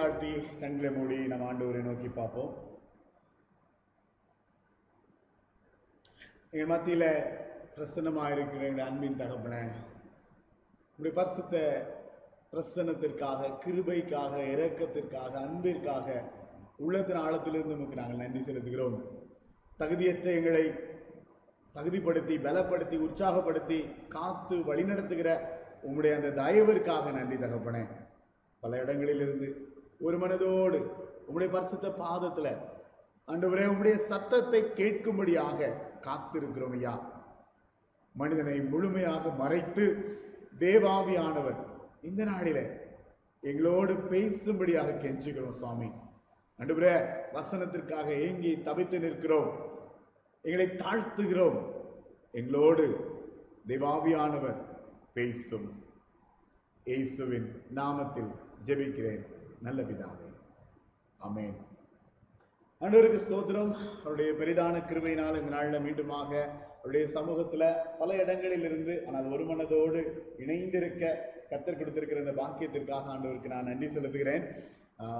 தாழ்த்தி கண்களை மூடி நம்ம ஆண்டவரை நோக்கி பார்ப்போம். எங்கள் மத்தியில் பிரசன்னமாக இருக்கிற எங்கள் அன்பின் தகப்பனை உடைய பரிசுத்த பிரசன்னத்திற்காக கிருபைக்காக இரக்கத்திற்காக அன்பிற்காக உள்ளத்தின் ஆழத்திலிருந்து நமக்கு நாங்கள் நன்றி செலுத்துகிறோம். தகுதியற்ற எங்களை தகுதிப்படுத்தி பலப்படுத்தி உற்சாகப்படுத்தி காத்து வழிநடத்துகிற உங்களுடைய அந்த தயவிற்காக நன்றி தகப்பனே. பல இடங்களிலிருந்து ஒரு மனதோடு உம்முடைய பரிசுத்த பாதத்துல அன்றுவரே உம்முடைய சத்தத்தை கேட்கும்படியாக காத்திருக்கிறோம் ஐயா. மனிதனை முழுமையாக மறைத்து தேவாவியானவர் இந்த நாளிலே எங்களோடு பேசும்படியாக கெஞ்சுகிறோம் சுவாமி. ஆண்டவரே வசனத்திற்காக ஏங்கி தவித்து நிற்கிறோம். எங்களை தாழ்த்துகிறோம். எங்களோடு தேவாவியானவர் பேசும். இயேசுவின் நாமத்தில் ஜெபிக்கிறேன். நல்ல பிதாவே. அமேன் ஆண்டவருக்கு ஸ்தோத்திரம். அவருடைய பெரிதான கிருமையினால் இந்த நாளில் மீண்டுமாக அவருடைய சமூகத்தில் பல இடங்களில் இருந்து ஆனால் ஒரு மனதோடு இணைந்திருக்க கத்தர் கொடுத்திருக்கிற இந்த பாக்கியத்திற்காக ஆண்டவருக்கு நான் நன்றி செலுத்துகிறேன்.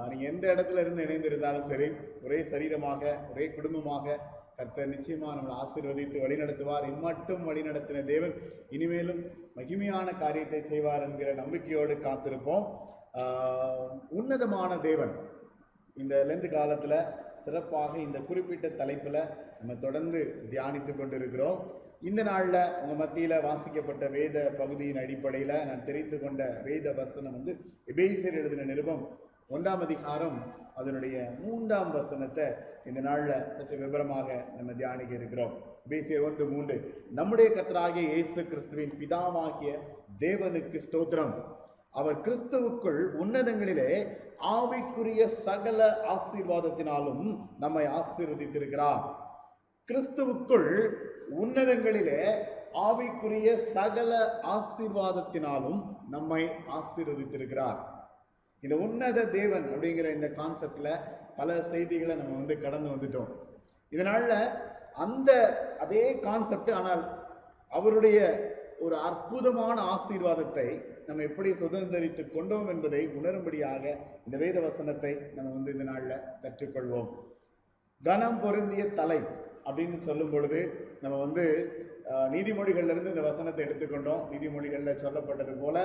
நீங்கள் எந்த இடத்துல இருந்து இணைந்திருந்தாலும் சரி ஒரே சரீரமாக ஒரே குடும்பமாக கர்த்தர் நிச்சயமாக நம்மளை ஆசீர்வதித்து வழிநடத்துவார். இம்மட்டும் வழிநடத்தின தேவன் இனிமேலும் மகிமையான காரியத்தை செய்வார் என்கிற நம்பிக்கையோடு காத்திருப்போம். உன்னதமான தேவன். இந்த லெந்து காலத்தில் சிறப்பாக இந்த குறிப்பிட்ட தலைப்பில் நம்ம தொடர்ந்து தியானித்து கொண்டிருக்கிறோம். இந்த நாளில் உங்கள் மத்தியில் வாசிக்கப்பட்ட வேத பகுதியின் அடிப்படையில் நான் தெரிந்து கொண்ட வேத வசனம் வந்து எபேசர் எழுதின நிருபம் ஒன்றாம் அதிகாரம் அதனுடைய மூன்றாம் வசனத்தை இந்த நாளில் சற்று விவரமாக நம்ம தியானிக்க இருக்கிறோம். எபேசியர் ஒன்று மூன்று நம்முடைய கத்தராகிய இயேசு கிறிஸ்துவின் பிதாவாகிய தேவனுக்கு ஸ்தோத்திரம். அவர் கிறிஸ்துவுக்குள் உன்னதங்களிலே ஆவிக்குரிய சகல ஆசீர்வாதத்தினாலும் நம்மை ஆசீர்வதித்திருக்கிறார். கிறிஸ்துவுக்குள் உன்னதங்களிலே ஆவிக்குரிய சகல ஆசீர்வாதத்தினாலும் நம்மை ஆசீர்வதித்திருக்கிறார். இந்த உன்னத தேவன் அப்படிங்கிற இந்த கான்செப்ட்ல பல செய்திகளை நம்ம வந்து கடந்து வந்துட்டோம். இதனால அந்த அதே கான்செப்ட் ஆனால் அவருடைய ஒரு அற்புதமான ஆசீர்வாதத்தை நம்ம எப்படி சுதந்திரித்து கொண்டோம் என்பதை உணரும்படியாக இந்த வேத வசனத்தை நம்ம வந்து இந்த நாள்ல கற்றுக்கொள்வோம். கனம் பொருந்திய தலை அப்படின்னு சொல்லும் பொழுது நம்ம வந்து அஹ், நீதிமொழிகள்ல இருந்து இந்த வசனத்தை எடுத்துக்கொண்டோம். நீதிமொழிகளில் சொல்லப்பட்டது போல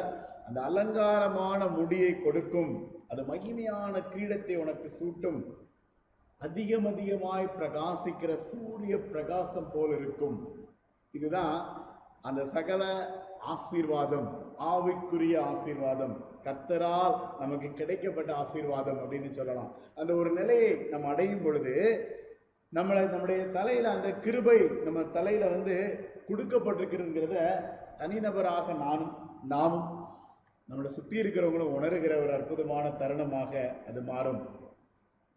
அந்த அலங்காரமான முடியை கொடுக்கும் அது மகிமையான கிரீடத்தை உனக்கு சூட்டும் அதிகம் அதிகமாய் பிரகாசிக்கிற சூரிய பிரகாசம் போல் இருக்கும். இதுதான் அந்த சகல ஆசீர்வாதம். ஆவிக்குரிய ஆசீர்வாதம். கத்தரால் நமக்கு கிடைக்கப்பட்ட ஆசீர்வாதம் அப்படின்னு சொல்லலாம். அந்த ஒரு நிலையை நம்ம அடையும் பொழுது நம்மளை நம்முடைய தலையில அந்த கிருபை நம்ம தலையில வந்து கொடுக்கப்பட்டிருக்கிறதுங்கிறத தனிநபராக நானும் நாமும் நம்மளை சுற்றி இருக்கிறவங்களும் உணர்கிற ஒரு அற்புதமான தருணமாக அது மாறும்.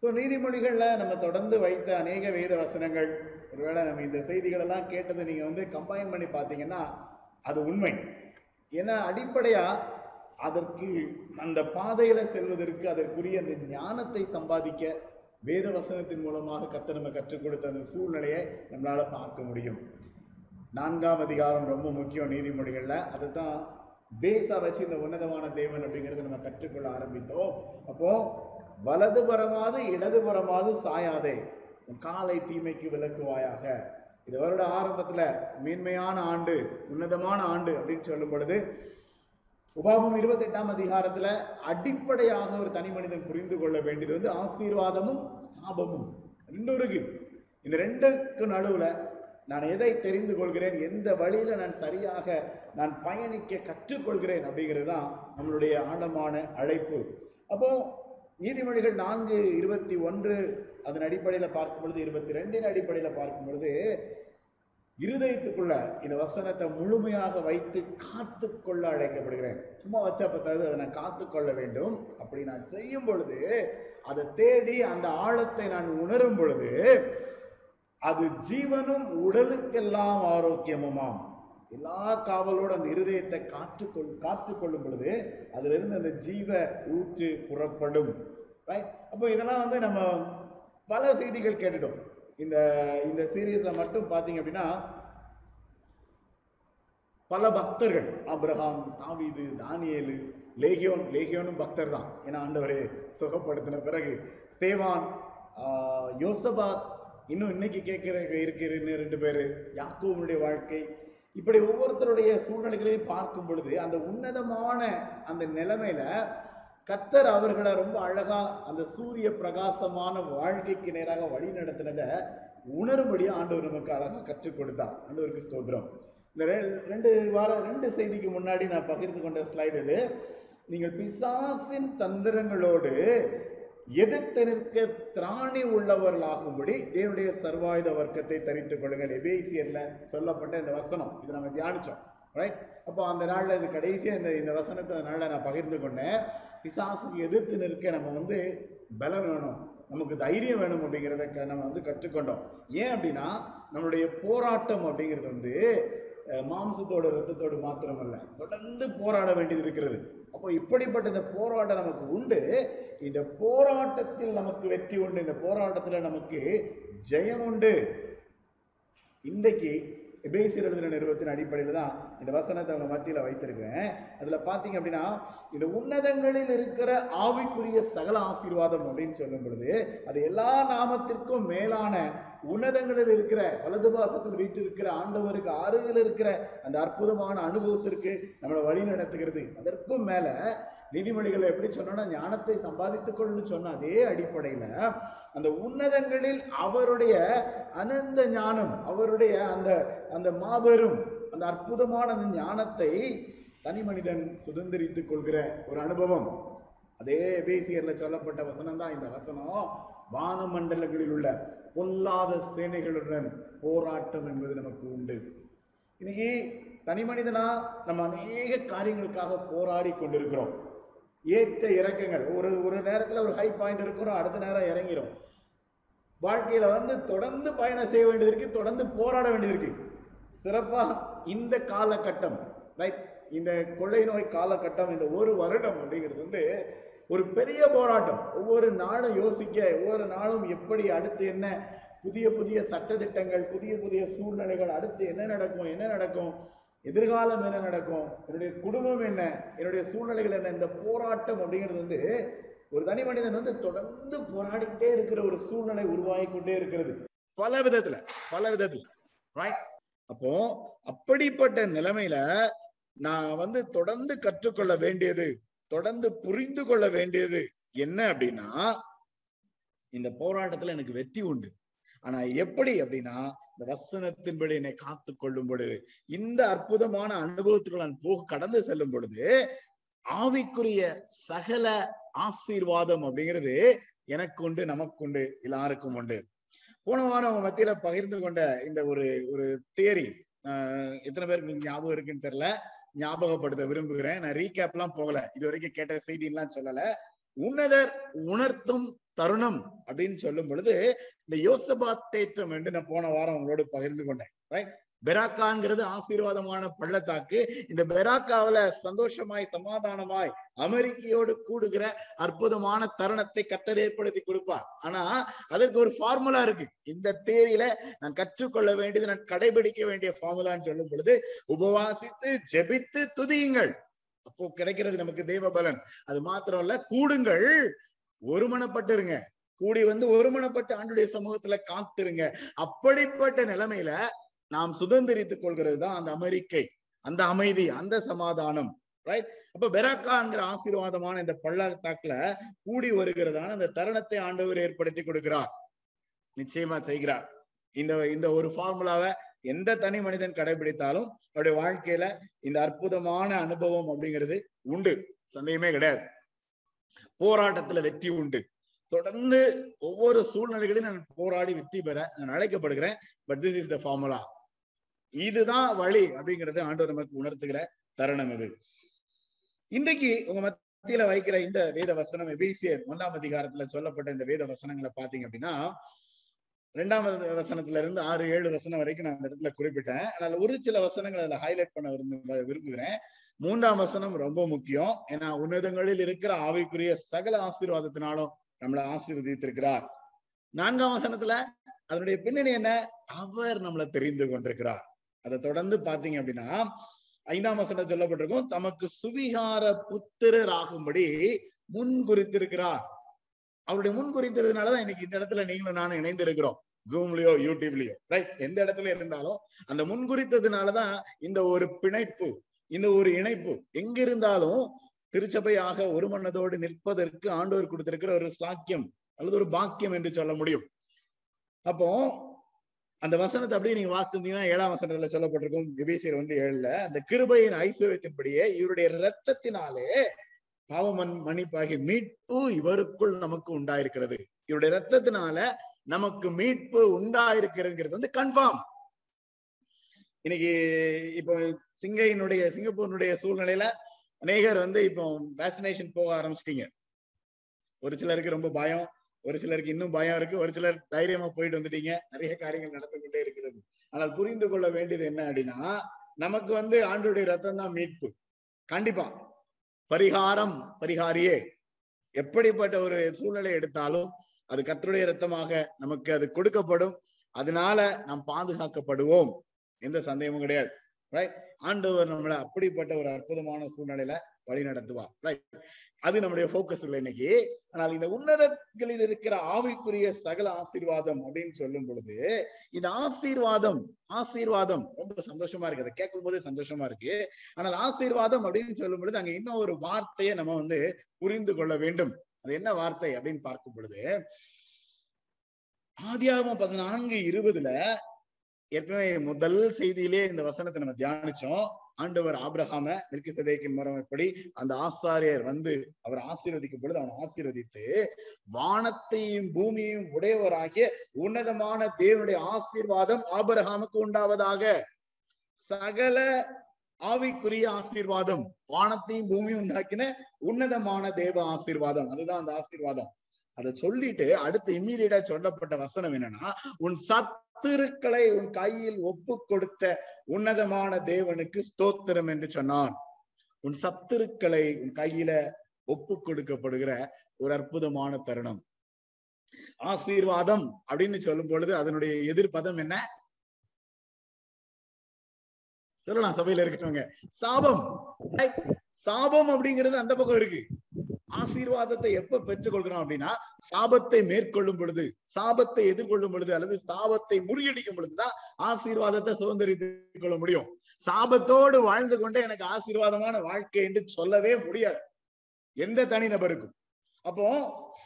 ஸோ நீதிமொழிகளில் நம்ம தொடர்ந்து வைத்த அநேக வேத வசனங்கள் ஒருவேளை நம்ம இந்த செய்திகளெல்லாம் கேட்டதை நீங்கள் வந்து கம்பைன் பண்ணி பார்த்தீங்கன்னா அது உண்மை. ஏன்னா அடிப்படையா அதற்கு அந்த பாதையில செல்வதற்கு அதற்குரிய அந்த ஞானத்தை சம்பாதிக்க வேத வசனத்தின் மூலமாக கத்த நம்ம கற்றுக் கொடுத்த அந்த சூழ்நிலையை நம்மளால பார்க்க முடியும். நான்காம் அதிகாரம் ரொம்ப முக்கியம் நீதிமொழிகள்ல. அதுதான் பேஸா வச்சு இந்த உன்னதமான தேவன் அப்படிங்கிறத நம்ம கற்றுக்கொள்ள ஆரம்பித்தோம். அப்போ வலது இடதுபுறமாவது சாயாதே. காலை தீமைக்கு விளக்குவாயாக இது வருட ஆரம்பத்தில் மேன்மையான ஆண்டு உன்னதமான ஆண்டு அப்படின்னு சொல்லும் பொழுது உபாபம் இருபத்தெட்டாம் அதிகாரத்தில் அடிப்படையாக ஒரு தனி மனிதன் புரிந்து கொள்ள வேண்டியது வந்து ஆசீர்வாதமும் சாபமும். ரெண்டும் இருக்கு. இந்த ரெண்டுக்கு நடுவில் நான் எதை தெரிந்து கொள்கிறேன் எந்த வழியில் நான் சரியாக நான் பயணிக்க கற்றுக்கொள்கிறேன் அப்படிங்கிறது தான் நம்மளுடைய ஆழமான அழைப்பு. அப்போ நீதிமொழிகள் நான்கு இருபத்தி ஒன்று அதன் அடிப்படையில் பார்க்கும் பொழுது இருபத்தி ரெண்டின் அடிப்படையில் பார்க்கும் பொழுது இருதயத்துக்குள்ள இந்த வசனத்தை முழுமையாக வைத்து காத்து கொள்ள அழைக்கப்படுகிறேன். சும்மா வச்சா பத்தாவது அதை நான் காத்து கொள்ள வேண்டும். அப்படி நான் செய்யும் பொழுது அதை தேடி அந்த ஆழத்தை நான் உணரும் பொழுது அது ஜீவனும் உடலுக்கெல்லாம் ஆரோக்கியமுமாம். எல்லா காவலோடு அந்த இருதயத்தை காற்றுக்கொள் காத்துக்கொள்ளும் பொழுது அதுல இருந்து அந்த ஜீவ ஊற்று புறப்படும். ரைட் அப்போ இதெல்லாம் வந்து நம்ம பல செய்திகள் கேட்டுட்டோம். இந்த இந்த சீரீஸ்ல மட்டும் பார்த்தீங்க அப்படின்னா பல பக்தர்கள் அப்ரஹாம் தாவீது தானியேலு லேகியோன் லேகியோனும் பக்தர் தான் ஏன்னா ஆண்டவரே சுகப்படுத்தின பிறகு. ஸ்தேவான் யோசபாத் இன்னும் இன்னைக்கு கேட்கிற இருக்கிற ரெண்டு பேர் யாக்கோவனுடைய வாழ்க்கை. இப்படி ஒவ்வொருத்தருடைய சூழ்நிலைகளையும் பார்க்கும் பொழுது அந்த உன்னதமான அந்த நிலைமையில கத்தர் அவர்களை ரொம்ப அழகா அந்த சூரிய பிரகாசமான வாழ்க்கைக்கு நேராக வழி நடத்தினத உணரும்படியா ஆண்டவர் நமக்கு அழகா கற்றுக் கொடுத்தார். ஆண்டவருக்கு ஸ்தோத்திரம். இந்த ரெ- ரெண்டு வாரம் ரெண்டு செய்திக்கு முன்னாடி நான் பகிர்ந்து கொண்ட ஸ்லைடு இது. நீங்கள் பிசாசின் தந்திரங்களோடு எதிர்த்து நிற்க திராணி உள்ளவர்களாகும்படி தேவனுடைய சர்வாயுத வர்க்கத்தை தரித்துக் கொள்ளுங்கள். எபேசியர்ல சொல்லப்பட்ட இந்த வசனம். இது நம்ம தியானிச்சோம். ரைட் அப்போ அந்த நாளில் இது கடைசியாக இந்த இந்த வசனத்தை அதனால நான் பகிர்ந்து கொண்டேன். பிசாசுக்கு எதிர்த்து நிற்க நம்ம வந்து பலம் வேணும். நமக்கு தைரியம் வேணும் அப்படிங்கிறத க- நம்ம வந்து கற்றுக்கொண்டோம். ஏன் அப்படின்னா நம்மளுடைய போராட்டம் அப்படிங்கிறது வந்து மாம்சத்தோட ரத்தத்தோடு மாத்திரமல்ல. தொடர்ந்து போராட வேண்டியது இருக்கிறது. அப்போ இப்படிப்பட்ட இந்த போராட்டம் நமக்கு உண்டு. இந்த போராட்டத்தில் நமக்கு வெற்றி உண்டு. இந்த போராட்டத்தில் நமக்கு ஜெயம் உண்டு. இன்றைக்கு எபேசியர் எழுதின நிறுவத்தின் அடிப்படையில் தான் இந்த வசனத்தை அவங்க மத்தியில் வைத்திருக்கிறேன். அதில் பார்த்தீங்க அப்படின்னா இந்த உன்னதங்களில் இருக்கிற ஆவிக்குரிய சகல ஆசீர்வாதம் அப்படின்னு சொல்லும் பொழுது அது எல்லா நாமத்திற்கும் மேலான உன்னதங்களில் இருக்கிற வலது பாசத்தில் வீட்டிருக்கிற ஆண்டவருக்கு அருகில் இருக்கிற அந்த அற்புதமான அனுபவத்திற்கு நம்மளை வழி நடத்துகிறது. அதற்கும் மேல நீதிமொழிகளை எப்படி சொன்னோம்னா ஞானத்தை சம்பாதித்துக்கொள்ளுன்னு சொன்ன அதே அடிப்படையில அந்த உன்னதங்களில் அவருடைய அனந்த ஞானம் அவருடைய அந்த அந்த மாபெரும் அந்த அற்புதமான அந்த ஞானத்தை தனி மனிதன் சுதந்திரித்துக் கொள்கிற ஒரு அனுபவம். அதே பேசியர்ல சொல்லப்பட்ட வசனம் தான் இந்த வசனம். வான மண்டலங்களில் உள்ள பொல்லாத சேனைகளுடன் போராட்டம் என்பது நமக்கு உண்டு. இன்னைக்கு தனி மனிதனா நம்ம அநேக காரியங்களுக்காக போராடி கொண்டிருக்கிறோம். ஏற்ற இறக்கங்கள். ஒரு ஒரு நேரத்தில் ஒரு ஹை பாயிண்ட் இருக்கிறோம் அடுத்த நேரம் இறங்கிடும் வாழ்க்கையில் வந்து தொடர்ந்து பயணம் செய்ய வேண்டியது இருக்கு தொடர்ந்து போராட வேண்டியது இருக்கு. சிறப்பாக இந்த காலகட்டம் ரைட் இந்த கொள்ளை நோய் காலகட்டம் இந்த ஒரு வருடம் அப்படிங்கிறது வந்து ஒரு பெரிய போராட்டம். ஒவ்வொரு நாளும் யோசிக்க ஒவ்வொரு நாளும் எப்படி அடுத்து என்ன புதிய புதிய சட்டத்திட்டங்கள் புதிய புதிய சூழ்நிலைகள் அடுத்து என்ன நடக்கும் என்ன நடக்கும் எதிர்காலம் என்ன நடக்கும்? என்னுடைய குடும்பம் என்ன? என்னுடைய சூழ்நிலைகள் என்ன? இந்த போராட்டம் அப்படிங்கிறது வந்து ஒரு தனி மனிதன் வந்து தொடர்ந்து போராடிக்கிட்டே இருக்கிற ஒரு சூழ்நிலை உருவாகி கொண்டே இருக்கிறது. பல விதத்துல பல விதத்துல. ரைட் அப்போ அப்படிப்பட்ட நிலைமையில நான் வந்து தொடர்ந்து கற்றுக்கொள்ள வேண்டியது தொடர்ந்து புரிந்து கொள்ள வேண்டியது என்ன அப்படின்னா இந்த போராட்டத்துல எனக்கு வெற்றி உண்டு. ஆனா எப்படி அப்படின்னா இந்த வசனத்தின்படி என்னை காத்து கொள்ளும் பொழுது இந்த அற்புதமான அனுபவத்துக்குள் நான் போக கடந்து செல்லும் பொழுது ஆவிக்குரிய சகல ஆசீர்வாதம் அப்படிங்கிறது எனக்கு உண்டு நமக்கு உண்டு எல்லாருக்கும் உண்டு. போன வாரம் அவங்க மத்தியில பகிர்ந்து கொண்ட இந்த ஒரு ஒரு தேரி எத்தனை பேருக்கு ஞாபகம் இருக்குன்னு தெரியல ஞாபகப்படுத்த விரும்புகிறேன். நான் ரீகேப் எல்லாம் போகல. இது வரைக்கும் கேட்ட செய்தி எல்லாம் சொல்லல. உன்னதர் உணர்த்தும் தருணம் அப்படின்னு சொல்லும் பொழுது இந்த யோசபாத் தேற்றம் என்று நான் போன வாரம் உங்களோடு பகிர்ந்து கொண்டேன். ரைட் பெராக்காங்கிறது ஆசீர்வாதமான பள்ளத்தாக்கு. இந்த பெராக்காவில சந்தோஷமாய் சமாதானமாய் அமெரிக்கையோடு கூடுகிற அற்புதமான தருணத்தை கத்தர் ஏற்படுத்தி கொடுப்பார். ஆனா அதற்கு ஒரு ஃபார்முலா இருக்கு. இந்த தேரியில நான் கற்றுக்கொள்ள வேண்டியது நான் கடைபிடிக்க வேண்டிய ஃபார்முலான்னு சொல்லும் பொழுது உபவாசித்து ஜெபித்து துதியுங்கள். அப்போ கிடைக்கிறது நமக்கு தேவ பலன் அது மாத்திரம் இல்ல கூடுங்கள். ஒருமனப்பட்டுருங்க. கூடி வந்து ஒருமனப்பட்டு ஆண்டுடைய சமூகத்துல காத்திருங்க. அப்படிப்பட்ட நிலைமையில நாம் சுதந்திரித்துக் கொள்கிறது தான் அந்த அமெரிக்கை அந்த அமைதி அந்த சமாதானம். ரைட் அப்ப பெராக்காங்கிற ஆசீர்வாதமான இந்த பள்ளத்தாக்குல கூடி வருகிறதான அந்த தருணத்தை ஆண்டவர் ஏற்படுத்தி கொடுக்கிறார். நிச்சயமா செய்கிறார். இந்த இந்த ஒரு ஃபார்முலாவை எந்த தனி மனிதன் கடைபிடித்தாலும் அவருடைய வாழ்க்கையில இந்த அற்புதமான அனுபவம் அப்படிங்கிறது உண்டு. சந்தேகமே கிடையாது. போராட்டத்துல வெற்றி உண்டு. தொடர்ந்து ஒவ்வொரு சூழ்நிலைகளையும் நான் போராடி வெற்றி பெற நான் அழைக்கப்படுகிறேன் but this is the formula இதுதான் வழி அப்படிங்கறது ஆண்டவர் நமக்கு உணர்த்துகிற தருணம் இது. இன்றைக்கு உங்க மத்தியில வைக்கிற இந்த வேத வசனம் எபிசியர் ஒன்றாம் அதிகாரத்துல சொல்லப்பட்ட இந்த வேத வசனங்களை பாத்தீங்க அப்படின்னா ரெண்டாம் வசனத்துல இருந்து ஆறு ஏழு வசனம் வரைக்கும் நான் அந்த இடத்துல குறிப்பிட்டேன். அதனால ஒரு சில வசனங்களை அதுல ஹைலைட் பண்ண விரும்ப விரும்புகிறேன். மூன்றாம் வசனம் ரொம்ப முக்கியம். ஏன்னா உன்னதங்களில் இருக்கிற ஆவிக்குரிய சகல ஆசீர்வாதத்தினாலும் நம்மளை ஆசீர்வதித்திருக்கிறார். நான்காம் வசனத்துல அதனுடைய பின்னணி என்ன? அவர் நம்மளை தெரிந்து கொண்டிருக்கிறார். அதை தொடர்ந்து பாத்தீங்க அப்படின்னா ஐந்தாம் வசனம் சொல்லப்பட்டிருக்கும் தமக்கு சுவிகார புத்திரர் ஆகும்படி முன் குறித்திருக்கிறார். அவருடைய முன் குறித்ததுனாலதான் இன்னைக்கு இந்த இடத்துல நீங்களும் நானும் இணைந்திருக்கிறோம் ஜூம்லயோ யூடியூப்லயோ ரைட் எந்த இடத்துல இருந்தாலும் அந்த முன் குறித்ததுனாலதான் இந்த ஒரு பிணைப்பு இந்த ஒரு இணைப்பு. எங்க இருந்தாலும் திருச்சபையாக ஒரு மன்னதோடு நிற்பதற்கு ஆண்டவர் கொடுத்திருக்கிற ஒரு சாக்கியம் அல்லது ஒரு பாக்கியம் என்று சொல்ல முடியும். அப்போ அந்த வசனத்தை அப்படியே நீங்க வாசித்தீங்கன்னா ஏழாம் வசனத்துல சொல்லப்பட்டிருக்கும். விபீசர் வந்து ஏழுல அந்த கிருபையின் ஐஸ்வர்யத்தின்படியே இவருடைய ரத்தத்தினாலே பாவமன் மன்னிப்பாகி மீட்பு இவருக்குள் நமக்கு உண்டாயிருக்கிறது. இவருடைய ரத்தத்தினால நமக்கு மீட்பு உண்டாயிருக்கிறதுங்கிறது வந்து கன்ஃபார்ம் இன்னைக்கு இப்போ சிங்கையினுடைய சிங்கப்பூரினுடைய சூழ்நிலையில அநேகர் வந்து இப்போ வேக்சினேஷன் போக ஆரம்பிச்சிட்டீங்க. ஒரு சிலருக்கு ரொம்ப பயம் ஒரு சிலருக்கு இன்னும் பயம் இருக்கு ஒரு சிலர் தைரியமா போயிட்டு வந்துட்டீங்க. நிறைய காரியங்கள் நடந்து கொண்டே இருக்கிறது. ஆனால் புரிந்து கொள்ள வேண்டியது என்ன அப்படின்னா நமக்கு வந்து ஆண்டுடைய ரத்தம் தான் மீட்பு. கண்டிப்பா. பரிகாரம் பரிகாரியே. எப்படிப்பட்ட ஒரு சூழ்நிலை எடுத்தாலும் அது கத்தருடைய ரத்தமாக நமக்கு அது கொடுக்கப்படும். அதனால நாம் பாதுகாக்கப்படுவோம். எந்த சந்தேகமும் கிடையாது. ரைட் ஆண்டவர் நம்மளை அப்படிப்பட்ட ஒரு அற்புதமான சூழ்நிலையில வழி நடத்துவார் ரைட் அது நம்முடைய போக்கஸ் இல்லை இன்னைக்கு. ஆனால் இந்த உன்னதங்களில் இருக்கிற ஆவிக்குரிய சகல ஆசீர்வாதம் அப்படின்னு சொல்லும் பொழுது இந்த ஆசீர்வாதம் ஆசீர்வாதம் ரொம்ப சந்தோஷமா இருக்கு. அதை கேட்கும் போதே சந்தோஷமா இருக்கு. ஆனால் ஆசீர்வாதம் அப்படின்னு சொல்லும் பொழுது அங்க இன்னும் ஒரு வார்த்தையை நம்ம வந்து புரிந்து கொள்ள வேண்டும். அது என்ன வார்த்தை அப்படின்னு பார்க்கும் பொழுது ஆதியாகமம் பதினான்கு இருபதுல ஏற்கனவே முதல் செய்தியிலே இந்த வசனத்தை நம்ம தியானிச்சோம். ஆண்டவர் ஆபிரகாம மில்கி சதேக்கின் முறைப்படி அந்த ஆசாரியர் வந்து அவர் ஆசீர்வதிக்கும் பொழுது அவன் ஆசீர்வதித்து வானத்தையும் பூமியையும் உடையவராகிய உன்னதமான தேவனுடைய ஆசீர்வாதம் ஆபிரகாமுக்கு உண்டாவதாக. சகல ஆவிக்குரிய ஆசீர்வாதம் வானத்தையும் பூமியும் உண்டாக்கின உன்னதமான தேவ ஆசீர்வாதம். அதுதான் அந்த ஆசீர்வாதம். அதை சொல்லிட்டு அடுத்து இம்மீடியட்டா சொல்லப்பட்ட வசனம் என்னன்னா உன் சத்துருக்களை உன் கையில் ஒப்பு கொடுத்த உன்னதமான தேவனுக்கு ஸ்தோத்திரம் என்று சொன்னான். உன் சத்துருக்களை உன் கையில ஒப்பு கொடுக்கப்படுகிற ஒரு அற்புதமான தருணம். ஆசீர்வாதம் அப்படின்னு சொல்லும் பொழுது அதனுடைய எதிர்பதம் என்ன? சொல்லலாம் சபையில இருக்கிறவங்க. சாபம். சாபம் அப்படிங்கிறது அந்த பக்கம் இருக்கு. ஆசீர்வாதத்தை எப்ப பெற்றுக்கொள்கிறோம் அப்படின்னா சாபத்தை மேற்கொள்ளும் பொழுது சாபத்தை எதிர்கொள்ளும் பொழுது அல்லது சாபத்தை முறியடிக்கும் பொழுதுதான் ஆசீர்வாதத்தை சுதந்திரித்துக் கொள்ள முடியும். சாபத்தோடு வாழ்ந்து கொண்டே எனக்கு ஆசீர்வாதமான வாழ்க்கை என்று சொல்லவே முடியாது. எந்த தனிநபருக்கும் அப்போ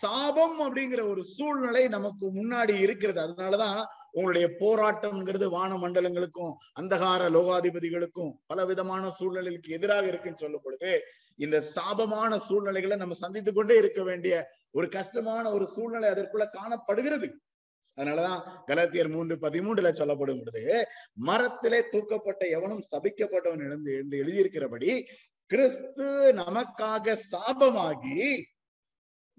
சாபம் அப்படிங்கிற ஒரு சூழ்நிலை நமக்கு முன்னாடி இருக்கிறது. அதனாலதான் உங்களுடைய போராட்டம்ங்கிறது வான மண்டலங்களுக்கும் அந்தகார லோகாதிபதிகளுக்கும் பல விதமான சூழ்நிலைக்கு எதிராக இருக்குன்னு சொல்லும் பொழுது இந்த சாபமான சூழ்நிலைகளை நம்ம சந்தித்து கொண்டே இருக்க வேண்டிய ஒரு கஷ்டமான ஒரு சூழ்நிலை அதற்குள்ள காணப்படுகிறது. அதனாலதான் கலத்தியர் மூன்று பதிமூன்றுல சொல்லப்படும் பொழுது மரத்திலே தூக்கப்பட்ட எவனும் சபிக்கப்பட்டவன் எழுந்து என்று எழுதியிருக்கிறபடி கிறிஸ்து நமக்காக சாபமாகி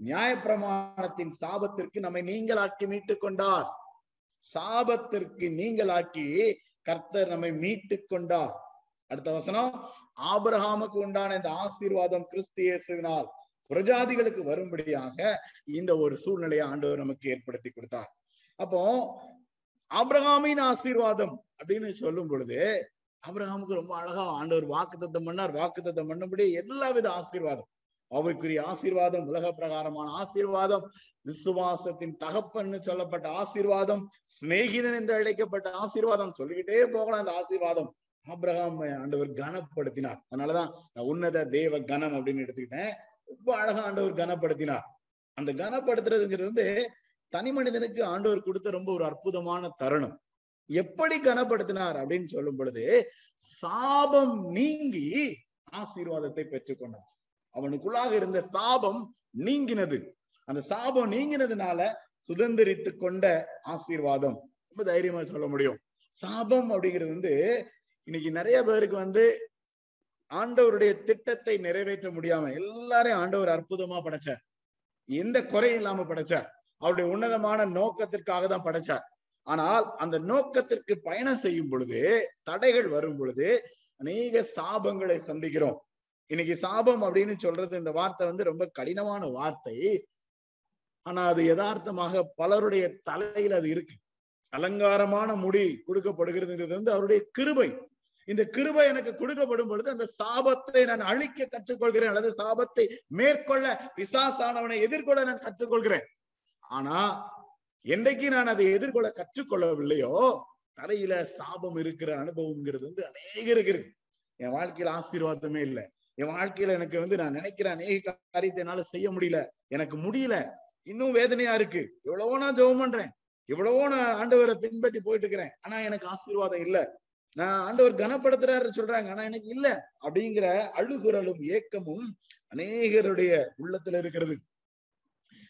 நியாயப்பிரமாணத்தின் சாபத்திற்கு நம்மை நீங்களாக்கி மீட்டுக் கொண்டார். சாபத்திற்கு நீங்களாக்கி கர்த்தர் நம்மை மீட்டுக் கொண்டார். அடுத்த வசனம் ஆபிரஹாமுக்கு உண்டான இந்த ஆசீர்வாதம் கிறிஸ்து இயேசுவினால் பிரஜாதிகளுக்கு வரும்படியாக இந்த ஒரு சூழ்நிலையை ஆண்டவர் நமக்கு ஏற்படுத்தி கொடுத்தார். அப்போ ஆபிரகாமின் ஆசீர்வாதம் அப்படின்னு சொல்லும் பொழுது அபிரஹாமுக்கு ரொம்ப அழகா ஆண்டவர் வாக்கு தத்தம் பண்ணார். வாக்குத்தத்தம் பண்ணும்படி எல்லா வித ஆசீர்வாதம். அவைக்குரிய ஆசீர்வாதம் உலக பிரகாரமான ஆசீர்வாதம் விசுவாசத்தின் தகப்பன்னு சொல்லப்பட்ட ஆசீர்வாதம் சிநேகிதன் என்று அழைக்கப்பட்ட ஆசீர்வாதம் சொல்லிக்கிட்டே போகலாம் அந்த ஆசீர்வாதம். ஆப்ரஹாம் ஆண்டவர் கனப்படுத்தினார். அதனாலதான் நான் உன்னத தேவ கனம் அப்படின்னு எடுத்துக்கிட்டேன். ரொம்ப அழகா ஆண்டவர் கனப்படுத்தினார். அந்த கனப்படுத்துறதுங்கிறது வந்து தனி மனிதனுக்கு ஆண்டவர் கொடுத்த ரொம்ப ஒரு அற்புதமான தருணம். எப்படி கனப்படுத்தினார் அப்படின்னு சொல்லும் பொழுது சாபம் நீங்கி ஆசீர்வாதத்தை பெற்றுக்கொண்டார் அவனுக்குள்ளாக இருந்த சாபம் நீங்கினது. அந்த சாபம் நீங்கினதுனால சுதந்திரித்து கொண்ட ஆசீர்வாதம். ரொம்ப தைரியமா சொல்ல முடியும். சாபம் அப்படிங்கிறது வந்து இன்னைக்கு நிறைய பேருக்கு வந்து ஆண்டவருடைய திட்டத்தை நிறைவேற்ற முடியாம எல்லாரையும் ஆண்டவர் அற்புதமா படைச்சார். எந்த குறையும் இல்லாம படைச்சார். அவருடைய உன்னதமான நோக்கத்திற்காக தான் படைச்சார். ஆனால் அந்த நோக்கத்திற்கு பயணம் செய்யும் பொழுது தடைகள் வரும் பொழுது அநேக சாபங்களை சந்திக்கிறோம். இன்னைக்கு சாபம் அப்படின்னு சொல்றது இந்த வார்த்தை வந்து ரொம்ப கடினமான வார்த்தை. ஆனா அது யதார்த்தமாக பலருடைய தலையில அது இருக்கு. அலங்காரமான முடி கொடுக்கப்படுகிறதுங்கிறது வந்து அவருடைய கிருபை. இந்த கிருபை எனக்கு கொடுக்கப்படும் பொழுது அந்த சாபத்தை நான் அழிக்க கற்றுக்கொள்கிறேன் அல்லது சாபத்தை மேற்கொள்ள பிசாசானவனை எதிர்கொள்ள நான் கற்றுக்கொள்கிறேன். ஆனா என்றைக்கு நான் அதை எதிர்கொள்ள கற்றுக்கொள்ளவில்லையோ தலையில சாபம் இருக்கிற அனுபவம்ங்கிறது வந்து அநேகருக்கு இருக்கு. என் வாழ்க்கையில ஆசீர்வாதமே இல்லை. என் வாழ்க்கையில எனக்கு வந்து நான் நினைக்கிற அநேக காரியத்தை என்னால செய்ய முடியல. எனக்கு முடியல. இன்னும் வேதனையா இருக்கு. எவ்வளவோ நான் ஜெபம் பண்றேன். எவ்வளவோ நான் ஆண்டவரை பின்பற்றி போயிட்டு இருக்கிறேன். ஆனா எனக்கு ஆசீர்வாதம் இல்ல. நான் ஆண்டவர் கனப்படுத்துறாரு சொல்றாங்க. ஆனா எனக்கு இல்ல. அப்படிங்கிற அழுகுறலும் ஏக்கமும் அநேகருடைய உள்ளத்துல இருக்கிறது.